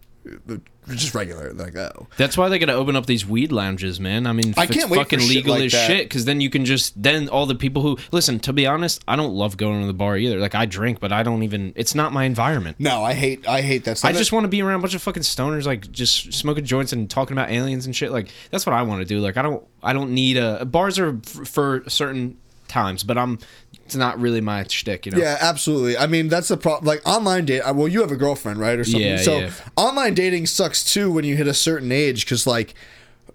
just regular. Like oh, That's why they gotta open up these weed lounges, man. I mean, I it's can't wait for fucking shit legal like as that. shit. Because then you can just then all the people who listen. To be honest, I don't love going to the bar either. Like I drink, but I don't even. It's not my environment. no, I hate I hate that I just want to be around a bunch of fucking stoners, like just smoking joints and talking about aliens and shit. Like that's what I want to do. Like I don't, I don't need a bars are f- for certain times, but I'm. It's not really my shtick, you know. Yeah, absolutely. I mean, that's the problem. Like online date. Uh, well, you have a girlfriend, right, or something. Yeah, so yeah. online dating sucks too when you hit a certain age because like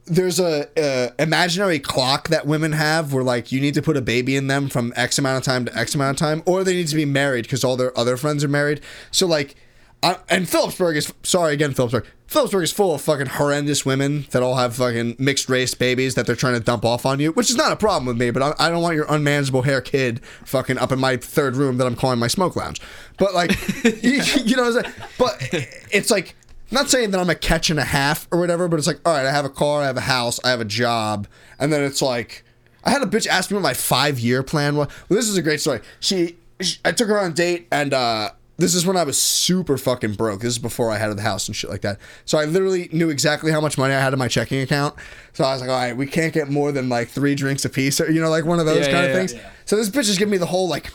there's a, a imaginary clock that women have where like you need to put a baby in them from X amount of time to X amount of time, or they need to be married because all their other friends are married. So like. I, and Phillipsburg is sorry again. Phillipsburg. Phillipsburg is full of fucking horrendous women that all have fucking mixed race babies that they're trying to dump off on you, which is not a problem with me. But I, I don't want your unmanageable hair kid fucking up in my third room that I'm calling my smoke lounge. But like, you, you know, what I'm saying? but it's like not saying that I'm a catch and a half or whatever. But it's like, all right, I have a car, I have a house, I have a job, and then it's like. I had a bitch ask me what my five year plan was. Well, this is a great story. She, she I took her on a date, and uh, this is when I was super fucking broke. This is before I had a house and shit like that. So I literally knew exactly how much money I had in my checking account. So I was like, all right, we can't get more than like three drinks a piece, or you know, like one of those Yeah, kind yeah, of yeah. things. So this bitch is giving me the whole like,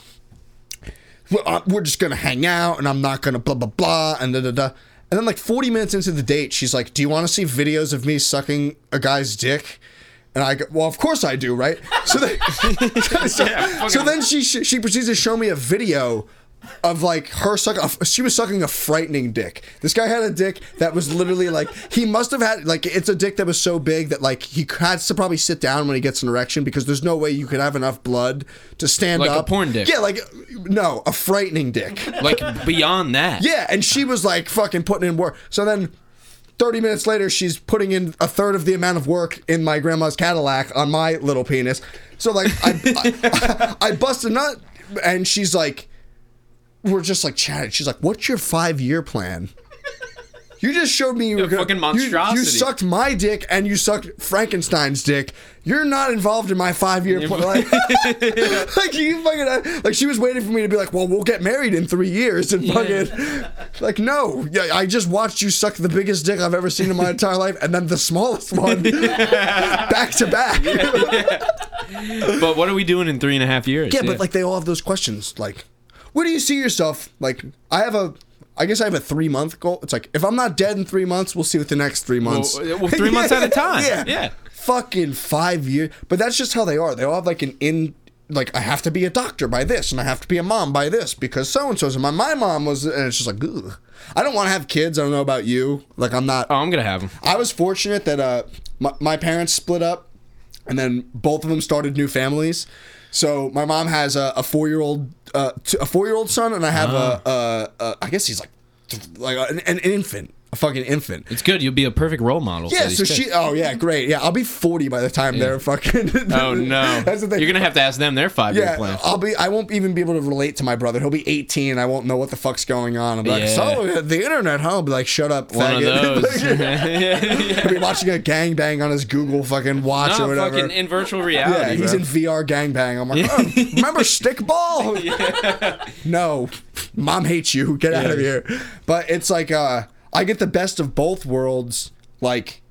uh, we're just gonna hang out, and I'm not gonna blah blah blah, and da da da. And then like 40 minutes into the date, she's like, "Do you want to see videos of me sucking a guy's dick?" And I go, well, of course I do, right? So then, so, so then she she proceeds to show me a video of like her sucking. She was sucking a frightening dick. This guy had a dick that was literally like he must have had like it's a dick that was so big that like he has to probably sit down when he gets an erection because there's no way you could have enough blood to stand Like a up. porn dick. Yeah, like no, a frightening dick. Like beyond that. Yeah, and she was like fucking putting in work. So then 30 minutes later, she's putting in a third of the amount of work in my grandma's Cadillac on my little penis. So like I I, I bust a nut and she's like, we're just like chatting. She's like, "What's your five year plan?" You just showed me you were fucking you- monstrosity. You, sucked my dick and you sucked Frankenstein's dick. You're not involved in my five year plan. Like, like you fucking uh, like she was waiting for me to be like, well, we'll get married in three years and fucking like no, yeah, I just watched you suck the biggest dick I've ever seen in my entire life and then the smallest one back to back. But what are we doing in three and a half years? Yeah, but like they all have those questions. Like, where do you see yourself? Like, I have a, I guess I have a three month goal. It's like if I'm not dead in three months, we'll see what the next three months. Well, well, three months at a time. Yeah, Yeah. Fucking five years. But that's just how they are. They all have like an in. Like I have to be a doctor by this, and I have to be a mom by this because so and so's. And my my mom was, and it's just like, ugh. I don't want to have kids. I don't know about you. Like I'm not. oh, I'm gonna have them. I was fortunate that uh, my, my parents split up, and then both of them started new families. So my mom has a, a four year old uh, t- a four year old son, and I have a, a, a I guess he's like th- like an, an infant, a fucking infant. It's good. You'll be a perfect role model. Yeah, so she. Oh yeah, great. Yeah, I'll be forty by the time they're fucking. Oh no! That's the thing. You're gonna have to ask them their five year Yeah, plan. I'll be. I won't even be able to relate to my brother. He'll be 18. I won't know what the fuck's going on. Be like, Yeah. so the internet, huh? I'll be like, shut up, One of faggot. those. He'll be watching a gangbang on his Google fucking watch or whatever. fucking in virtual reality. yeah, he's bro. in VR gangbang. I'm like, oh, remember stickball? no, mom hates you. Get out of here. But it's like, uh, I get the best of both worlds, like.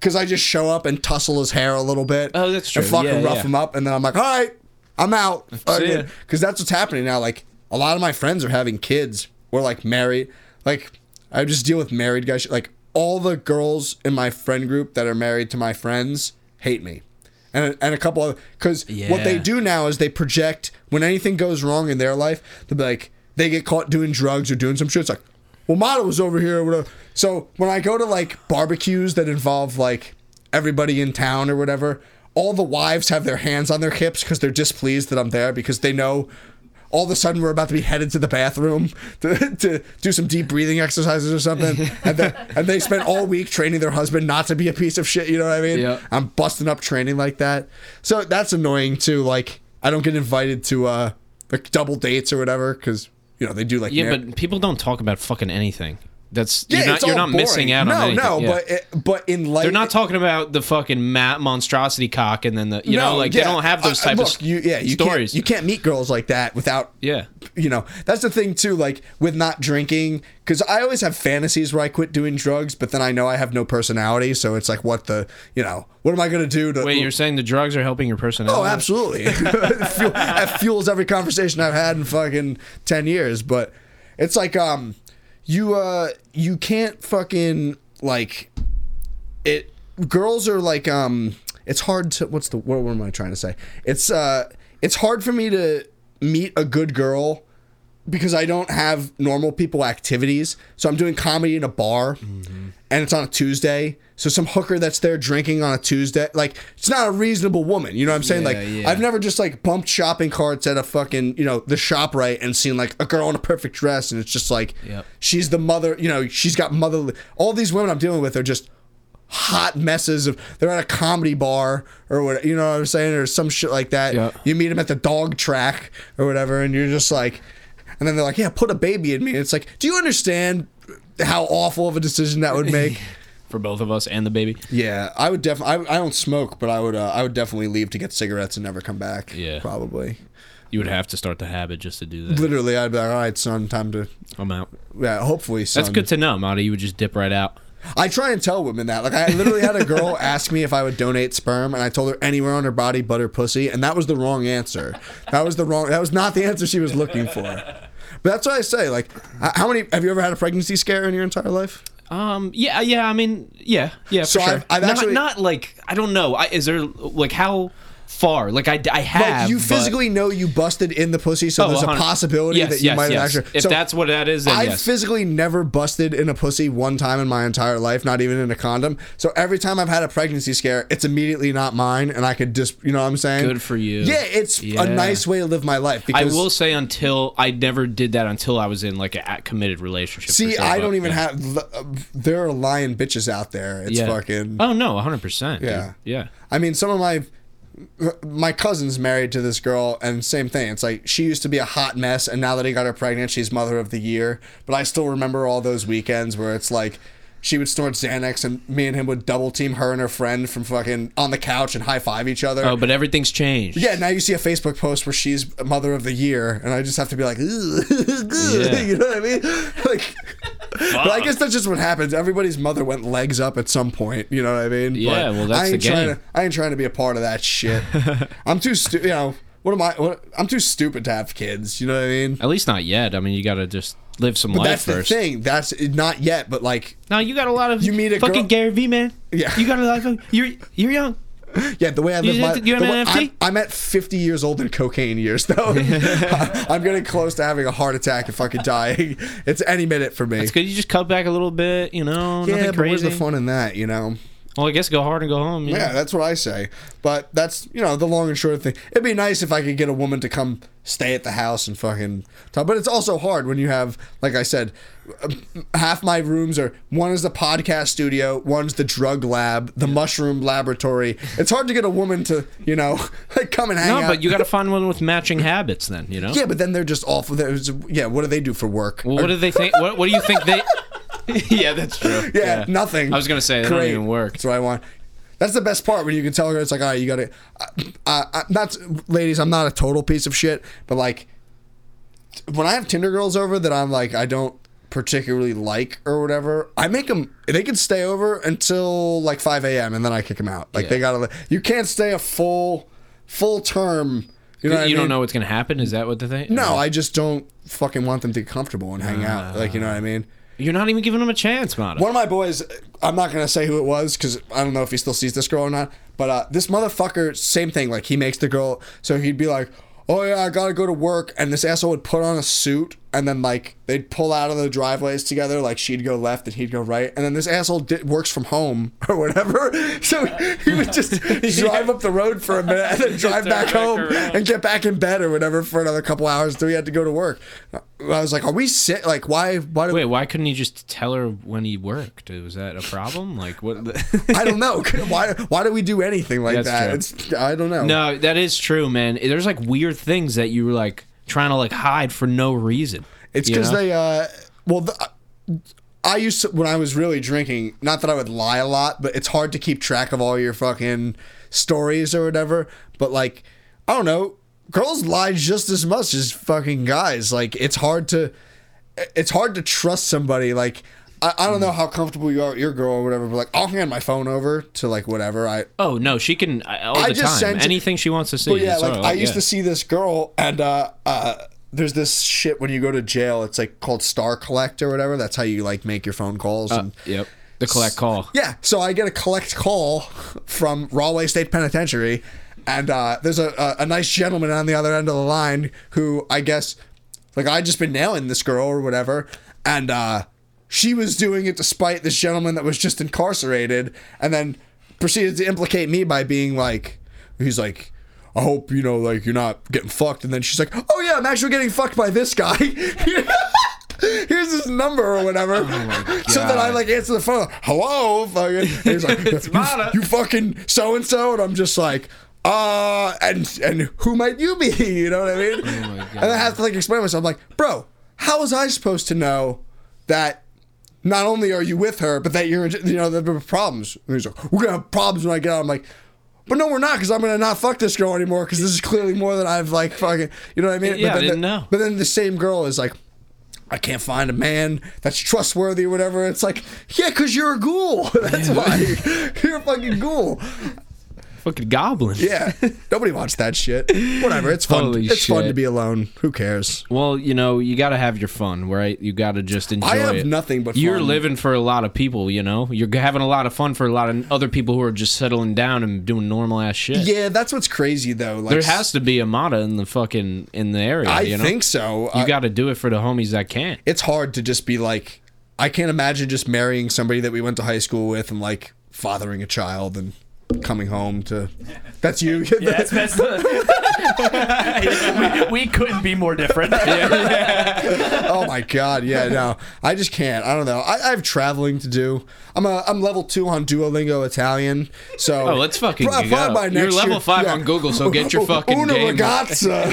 Cause I just show up and tussle his hair a little bit. Oh, that's true. And fucking Yeah, rough yeah. him up, and then I'm like, all right, I'm out. Because that's what's happening now. Like a lot of my friends are having kids or like married. Like I just deal with married guys. Like all the girls in my friend group that are married to my friends hate me. And, and a couple of because what they do now is they project when anything goes wrong in their life they'll be like they get caught doing drugs or doing some shit it's like well Mata was over here whatever so when I go to like barbecues that involve like everybody in town or whatever all the wives have their hands on their hips because they're displeased that I'm there because they know all of a sudden we're about to be headed to the bathroom to, to do some deep breathing exercises or something. And, then, and they spent all week training their husband not to be a piece of shit you know what i mean? Yeah. i'm busting up training like that. So that's annoying too like i don't get invited to uh like double dates or whatever because you know they do like yeah, mar- but people don't talk about fucking anything. That's yeah, you're not you're not missing out no, on anything. no Yeah. but it, but in life they're not talking about the fucking ma- monstrosity cock and then the you know like yeah. they don't have those Uh, type look, of you, yeah, you stories. Can't, you can't meet girls like that without yeah. you know that's the thing too like with not drinking because i always have fantasies where i quit doing drugs but then i know i have no personality so it's like what the you know what am i going to do to Wait, you're saying the drugs are helping your personality? oh absolutely It that fuels every conversation i've had in fucking 10 years but it's like um you uh you can't fucking like it girls are like um it's hard to what's the what, what am i trying to say? It's uh it's hard for me to meet a good girl because i don't have normal people activities so i'm doing comedy in a bar mm-hmm. and it's on a tuesday so some hooker that's there drinking on a tuesday like it's not a reasonable woman you know what i'm saying Yeah, like yeah. i've never just like bumped shopping carts at a fucking you know the shop right and seen like a girl in a perfect dress and it's just like Yep. she's the mother you know she's got motherly all these women i'm dealing with are just hot messes of they're at a comedy bar or what you know what i'm saying or some shit like that Yeah. you meet them at the dog track or whatever and you're just like and then they're like yeah put a baby in me and it's like do you understand how awful of a decision that would make for both of us and the baby. yeah i would definitely I, I don't smoke but i would uh, i would definitely leave to get cigarettes and never come back Yeah. probably You would have to start the habit just to do that. literally i'd be like all right son time to I'm out. yeah hopefully son. That's good to know, Mata. You would just dip right out. I try and tell women that. Like, I literally had a girl ask me if I would donate sperm, and I told her anywhere on her body but her pussy, and that was the wrong answer. That was the wrong. That was not the answer she was looking for. But that's what I say. Like, how many have you ever had a pregnancy scare in your entire life? Um. Yeah. Yeah. I mean. Yeah. Yeah. So for sure. I've- I've not, actually- not like I don't know. I, is there like how far? Like I, I have. Like, you but- physically know you busted in the pussy, so Oh, there's a possibility yes, that you yes, might have actually. If so that's what that is, then I yes. physically never busted in a pussy one time in my entire life, not even in a condom. So every time I've had a pregnancy scare, it's immediately not mine, and I could just, you know what I'm saying? Good for you. Yeah, it's Yeah. a nice way to live my life. I will say until I never did that until I was in like a committed relationship. See, I don't even yeah. have. uh, There are lying bitches out there. It's Yeah. fucking. Oh no, 100. percent Yeah. Yeah. I mean, some of my my cousin's married to this girl, and same thing. It's like she used to be a hot mess, and now that he got her pregnant, she's mother of the year. But I still remember all those weekends where it's like she would snort Xanax, and me and him would double team her and her friend from fucking on the couch and high five each other. Oh, but everything's changed. Yeah, now you see a Facebook post where she's mother of the year, and I just have to be like. Yeah. you know what I mean? Like, but I guess that's just what happens. Everybody's mother went legs up at some point. You know what I mean? Yeah, But well, that's I ain't the trying game. to. I ain't trying to be a part of that shit. I'm too stu- You know what am I? What, I'm too stupid to have kids. You know what I mean? At least not yet. I mean, you got to just live some But life that's first. the thing. That's not yet, but like, No, you got a lot of. You meet a fucking girl- Gary V, man. Yeah. You got a lot of. You're you're young. Yeah, the way I live You- my you have an NFT? I'm, I'm at 50 years old in cocaine years though. I'm getting close to having a heart attack and fucking dying. It's any minute for me. It's good. You just cut back a little bit. You know, yeah, nothing but where's the fun in that? You know. Well, I guess go hard and go home. know? Yeah, that's what I say. But that's you know the long and short thing. It'd be nice if I could get a woman to come stay at the house and fucking talk. But it's also hard when you have, like I said, half my rooms are one is the podcast studio, one's the drug lab, the mushroom laboratory. It's hard to get a woman to you know like come and hang No, out. No, but you got to find one with matching habits. Then you know. Yeah, but then they're just awful. There's, yeah, what do they do for work? Well, what do they think? What, what do you think they? yeah, that's true. yeah, nothing. I was gonna say don't Great. even work. That's what I want. That's the best part when you can tell her it's like, all right, you got to. Uh, uh, not ladies, I'm not a total piece of shit, but like when I have Tinder girls over that I'm like I don't particularly like or whatever, I make them. They can stay over until like 5 a.m. and then I kick them out. Like Yeah. they gotta. You can't stay a full full term. You know, what I you don't know what's gonna happen. Is that what the thing? No, I just don't fucking want them to get comfortable and hang out. Like you know what I mean. You're not even giving him a chance, man. One of my boys, I'm not gonna say who it was because I don't know if he still sees this girl or not. But uh, this motherfucker, same thing. Like he makes the girl, so he'd be like, "Oh yeah, I gotta go to work," and this asshole would put on a suit, and then like they'd pull out of the driveways together. Like she'd go left and he'd go right, and then this asshole did, works from home or whatever. So he would just drive up the road for a minute and then drive back back home around. and get back in bed or whatever for another couple hours until he had to go to work. I was like, "Are we sick? Like, why? Why do Wait, why couldn't he just tell her when he worked? Was that a problem? Like what? I don't know. Why why do we do anything like That's that? I don't know. no, that is true, man. There's like weird things that you were like trying to like hide for no reason. it's because they uh well the, I used to when I was really drinking. Not that I would lie a lot, but it's hard to keep track of all your fucking stories or whatever. But like I don't know, girls lie just as much as fucking guys. Like it's hard to it's hard to trust somebody like. I, I don't know how comfortable you are with your girl or whatever, but like I'll hand my phone over to like whatever I Oh no, she can uh, all I the just time. sent- Anything she wants to see. Well, yeah, it's like all I used yeah. to see this girl, and uh, uh, there's this shit when you go to jail. It's like called Star Collect or whatever. That's how you like make your phone calls. and, Yep. The collect call. yeah, so I get a collect call from Rahway State Penitentiary, and uh, there's a, a a nice gentleman on the other end of the line who I guess like I just been nailing this girl or whatever, and uh, she was doing it despite this gentleman that was just incarcerated, and then proceeded to implicate me by being like, he's like. I hope you know, like you're not getting fucked. And then she's like, "Oh yeah, I'm actually getting fucked by this guy." Here's his number or whatever. so then I like answer the phone. Hello, fucking. He's like, you, you fucking so and so, and I'm just like, uh, and and who might you be? You know what I mean? And I have to like explain myself. I'm like, bro, how was I supposed to know that? Not only are you with her, but that you're, you know, there are problems. And he's like, we're gonna have problems when I get out. I'm like, but no, we're not, because I'm gonna not fuck this girl anymore, because this is clearly more than I've like fucking, you know what I mean? Yeah, I but then didn't the, know. But then the same girl is like, I can't find a man that's trustworthy or whatever. It's like, yeah, because you're a ghoul. That's why. You're a fucking ghoul. Fucking goblin. Yeah. Nobody wants that shit. Whatever. It's fun. Holy it's fun to be alone. Who cares? Well, you know, you got to have your fun, right? You got to just enjoy it. I have it. nothing but You're fun. living for a lot of people, you know? You're having a lot of fun for a lot of other people who are just settling down and doing normal ass shit. Yeah, that's what's crazy though. Like, There has to be a Mata in the fucking in the area, I you know? think so. you got to do it for the homies that can't. it's hard to just be like I can't imagine just marrying somebody that we went to high school with and like fathering a child and coming home to. That's you. Yeah, that's, that's the, we, we couldn't be more different. oh my god, yeah, no, I just can't. I don't know. I, I have traveling to do. I'm a I'm level two on Duolingo Italian. So Oh, let's fucking Pro- go. probably by You're level year- five yeah. on Google, so get your fucking Una game. ragazza.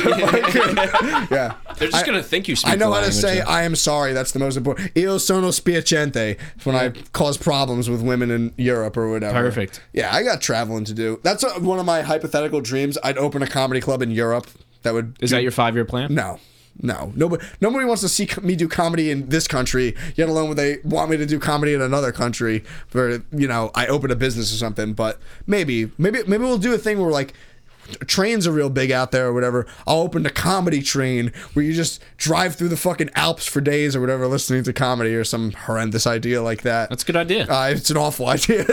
yeah. They're just I- gonna think you speak. I know how to say. I am sorry. That's the most important. Io sono spiacente when I cause problems with women in Europe or whatever. Perfect. Yeah, I got traveling to do. That's uh one of my hypothetical dreams. I'd open a comedy club in Europe. That would Is that your five year plan? no. No, nobody. Nobody wants to see me do comedy in this country. Yet alone, would they want me to do comedy in another country where you know I open a business or something? But maybe, maybe, maybe we'll do a thing where like trains are real big out there or whatever. I'll open a comedy train where you just drive through the fucking Alps for days or whatever, listening to comedy or some horrendous idea like that. That's a good idea. Uh, it's an awful idea.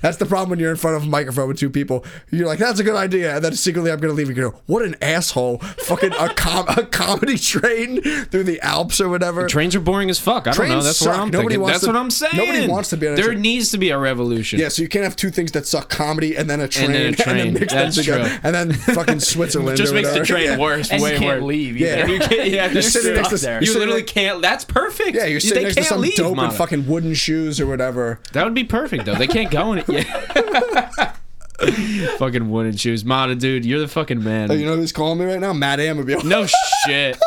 That's the problem when you're in front of a microphone with two people. You're like, "That's a good idea," and then secretly, I'm gonna leave. You go, "What an asshole!" Fucking a, com- a comedy train through the Alps or whatever. Trains are boring as fuck. I don't know. That's what suck. I'm Nobody thinking. wants That's to- what I'm saying. nobody wants to be on a There train. needs to be a revolution. yeah, so you can't have two things that suck: comedy and then a train, then a train. mix That's them together, true. and then fucking Switzerland. just or makes the whatever. train Yeah. worse. and way you can't worse. leave. Yeah. either. You can't, yeah, You're you're sitting next stuck to- there. you're You sitting literally next- can't. That's perfect. Yeah, you're You- sitting they next to can't some leave, dope Mata. and fucking wooden shoes or whatever. That would be perfect though. They can't go in it. Yeah. fucking wooden shoes, Mata, dude. You're the fucking man. Oh, you know who's calling me right now? Matt Amabile. no shit.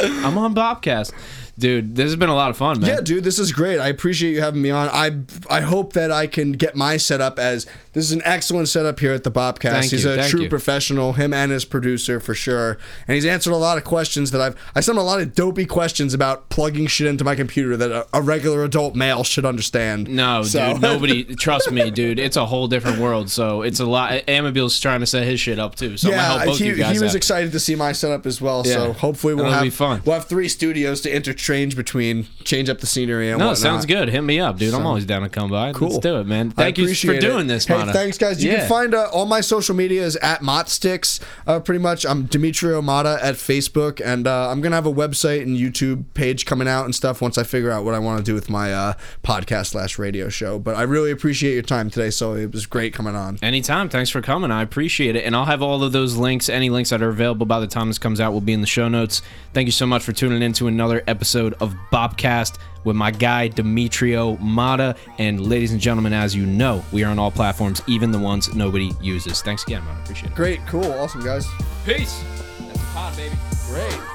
I'm on Bobcast, dude. This has been a lot of fun, man. Yeah, dude, this is great. I appreciate you having me on. I I hope that I can get my setup as this is an excellent setup here at the Bobcast. Thank he's you, a true you. professional, him and his producer for sure. And he's answered a lot of questions that I've I sent him a lot of dopey questions about plugging shit into my computer that a, a regular adult male should understand. No, So- dude. Nobody. Trust me, dude. It's a whole different world. So it's a lot. Amabile's trying to set his shit up too. So yeah, help both he, you guys he was out. excited to see my setup as well. So hopefully we'll That'll have be fun. we'll have three studios to interchange between, change up the scenery and no, it whatnot. sounds good. Hit me up, dude. I'm always down to come by. Cool. Let's do it, man. Thank you for doing it. this, Hey, thanks, guys. You Yeah. can find uh, all my social media is at Motsticks. Uh, pretty much, I'm Demetrio Mata at Facebook, and uh, I'm gonna have a website and YouTube page coming out and stuff once I figure out what I want to do with my uh, podcast slash radio show. But I really appreciate your time today, so it was great coming on. Anytime. Thanks for coming. I appreciate it. And I'll have all of those links, any links that are available by the time this comes out, will be in the show notes. Thank you so much for tuning in to another episode of Bobcast with my guy, Demetrio Mata. And ladies and gentlemen, as you know, we are on all platforms, even the ones nobody uses. Thanks again, man. Appreciate it. Great, cool, awesome, guys. Peace. That's a pod, baby. Great.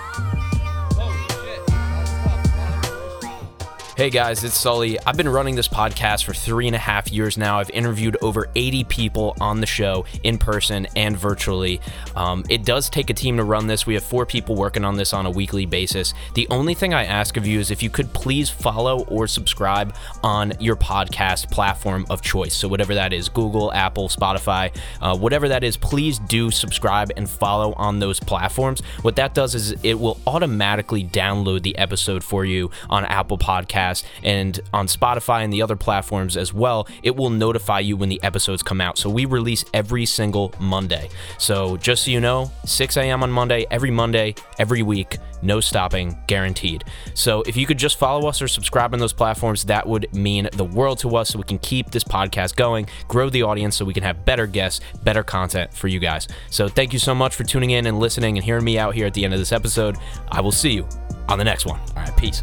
Hey guys, it's Sully. I've been running this podcast for three and a half years now. I've interviewed over 80 people on the show in person and virtually. Um, it does take a team to run this. We have four people working on this on a weekly basis. The only thing I ask of you is if you could please follow or subscribe on your podcast platform of choice. So, whatever that is Google, Apple, Spotify, uh, whatever that is, please do subscribe and follow on those platforms. What that does is it will automatically download the episode for you on Apple Podcasts and on Spotify and the other platforms as well. It will notify you when the episodes come out. So we release every single Monday. So just so you know, 6 a.m. on Monday, every Monday, every week, no stopping, guaranteed. So if you could just follow us or subscribe on those platforms, that would mean the world to us so we can keep this podcast going, grow the audience so we can have better guests, better content for you guys. So thank you so much for tuning in and listening and hearing me out here at the end of this episode. I will see you on the next one. All right, peace.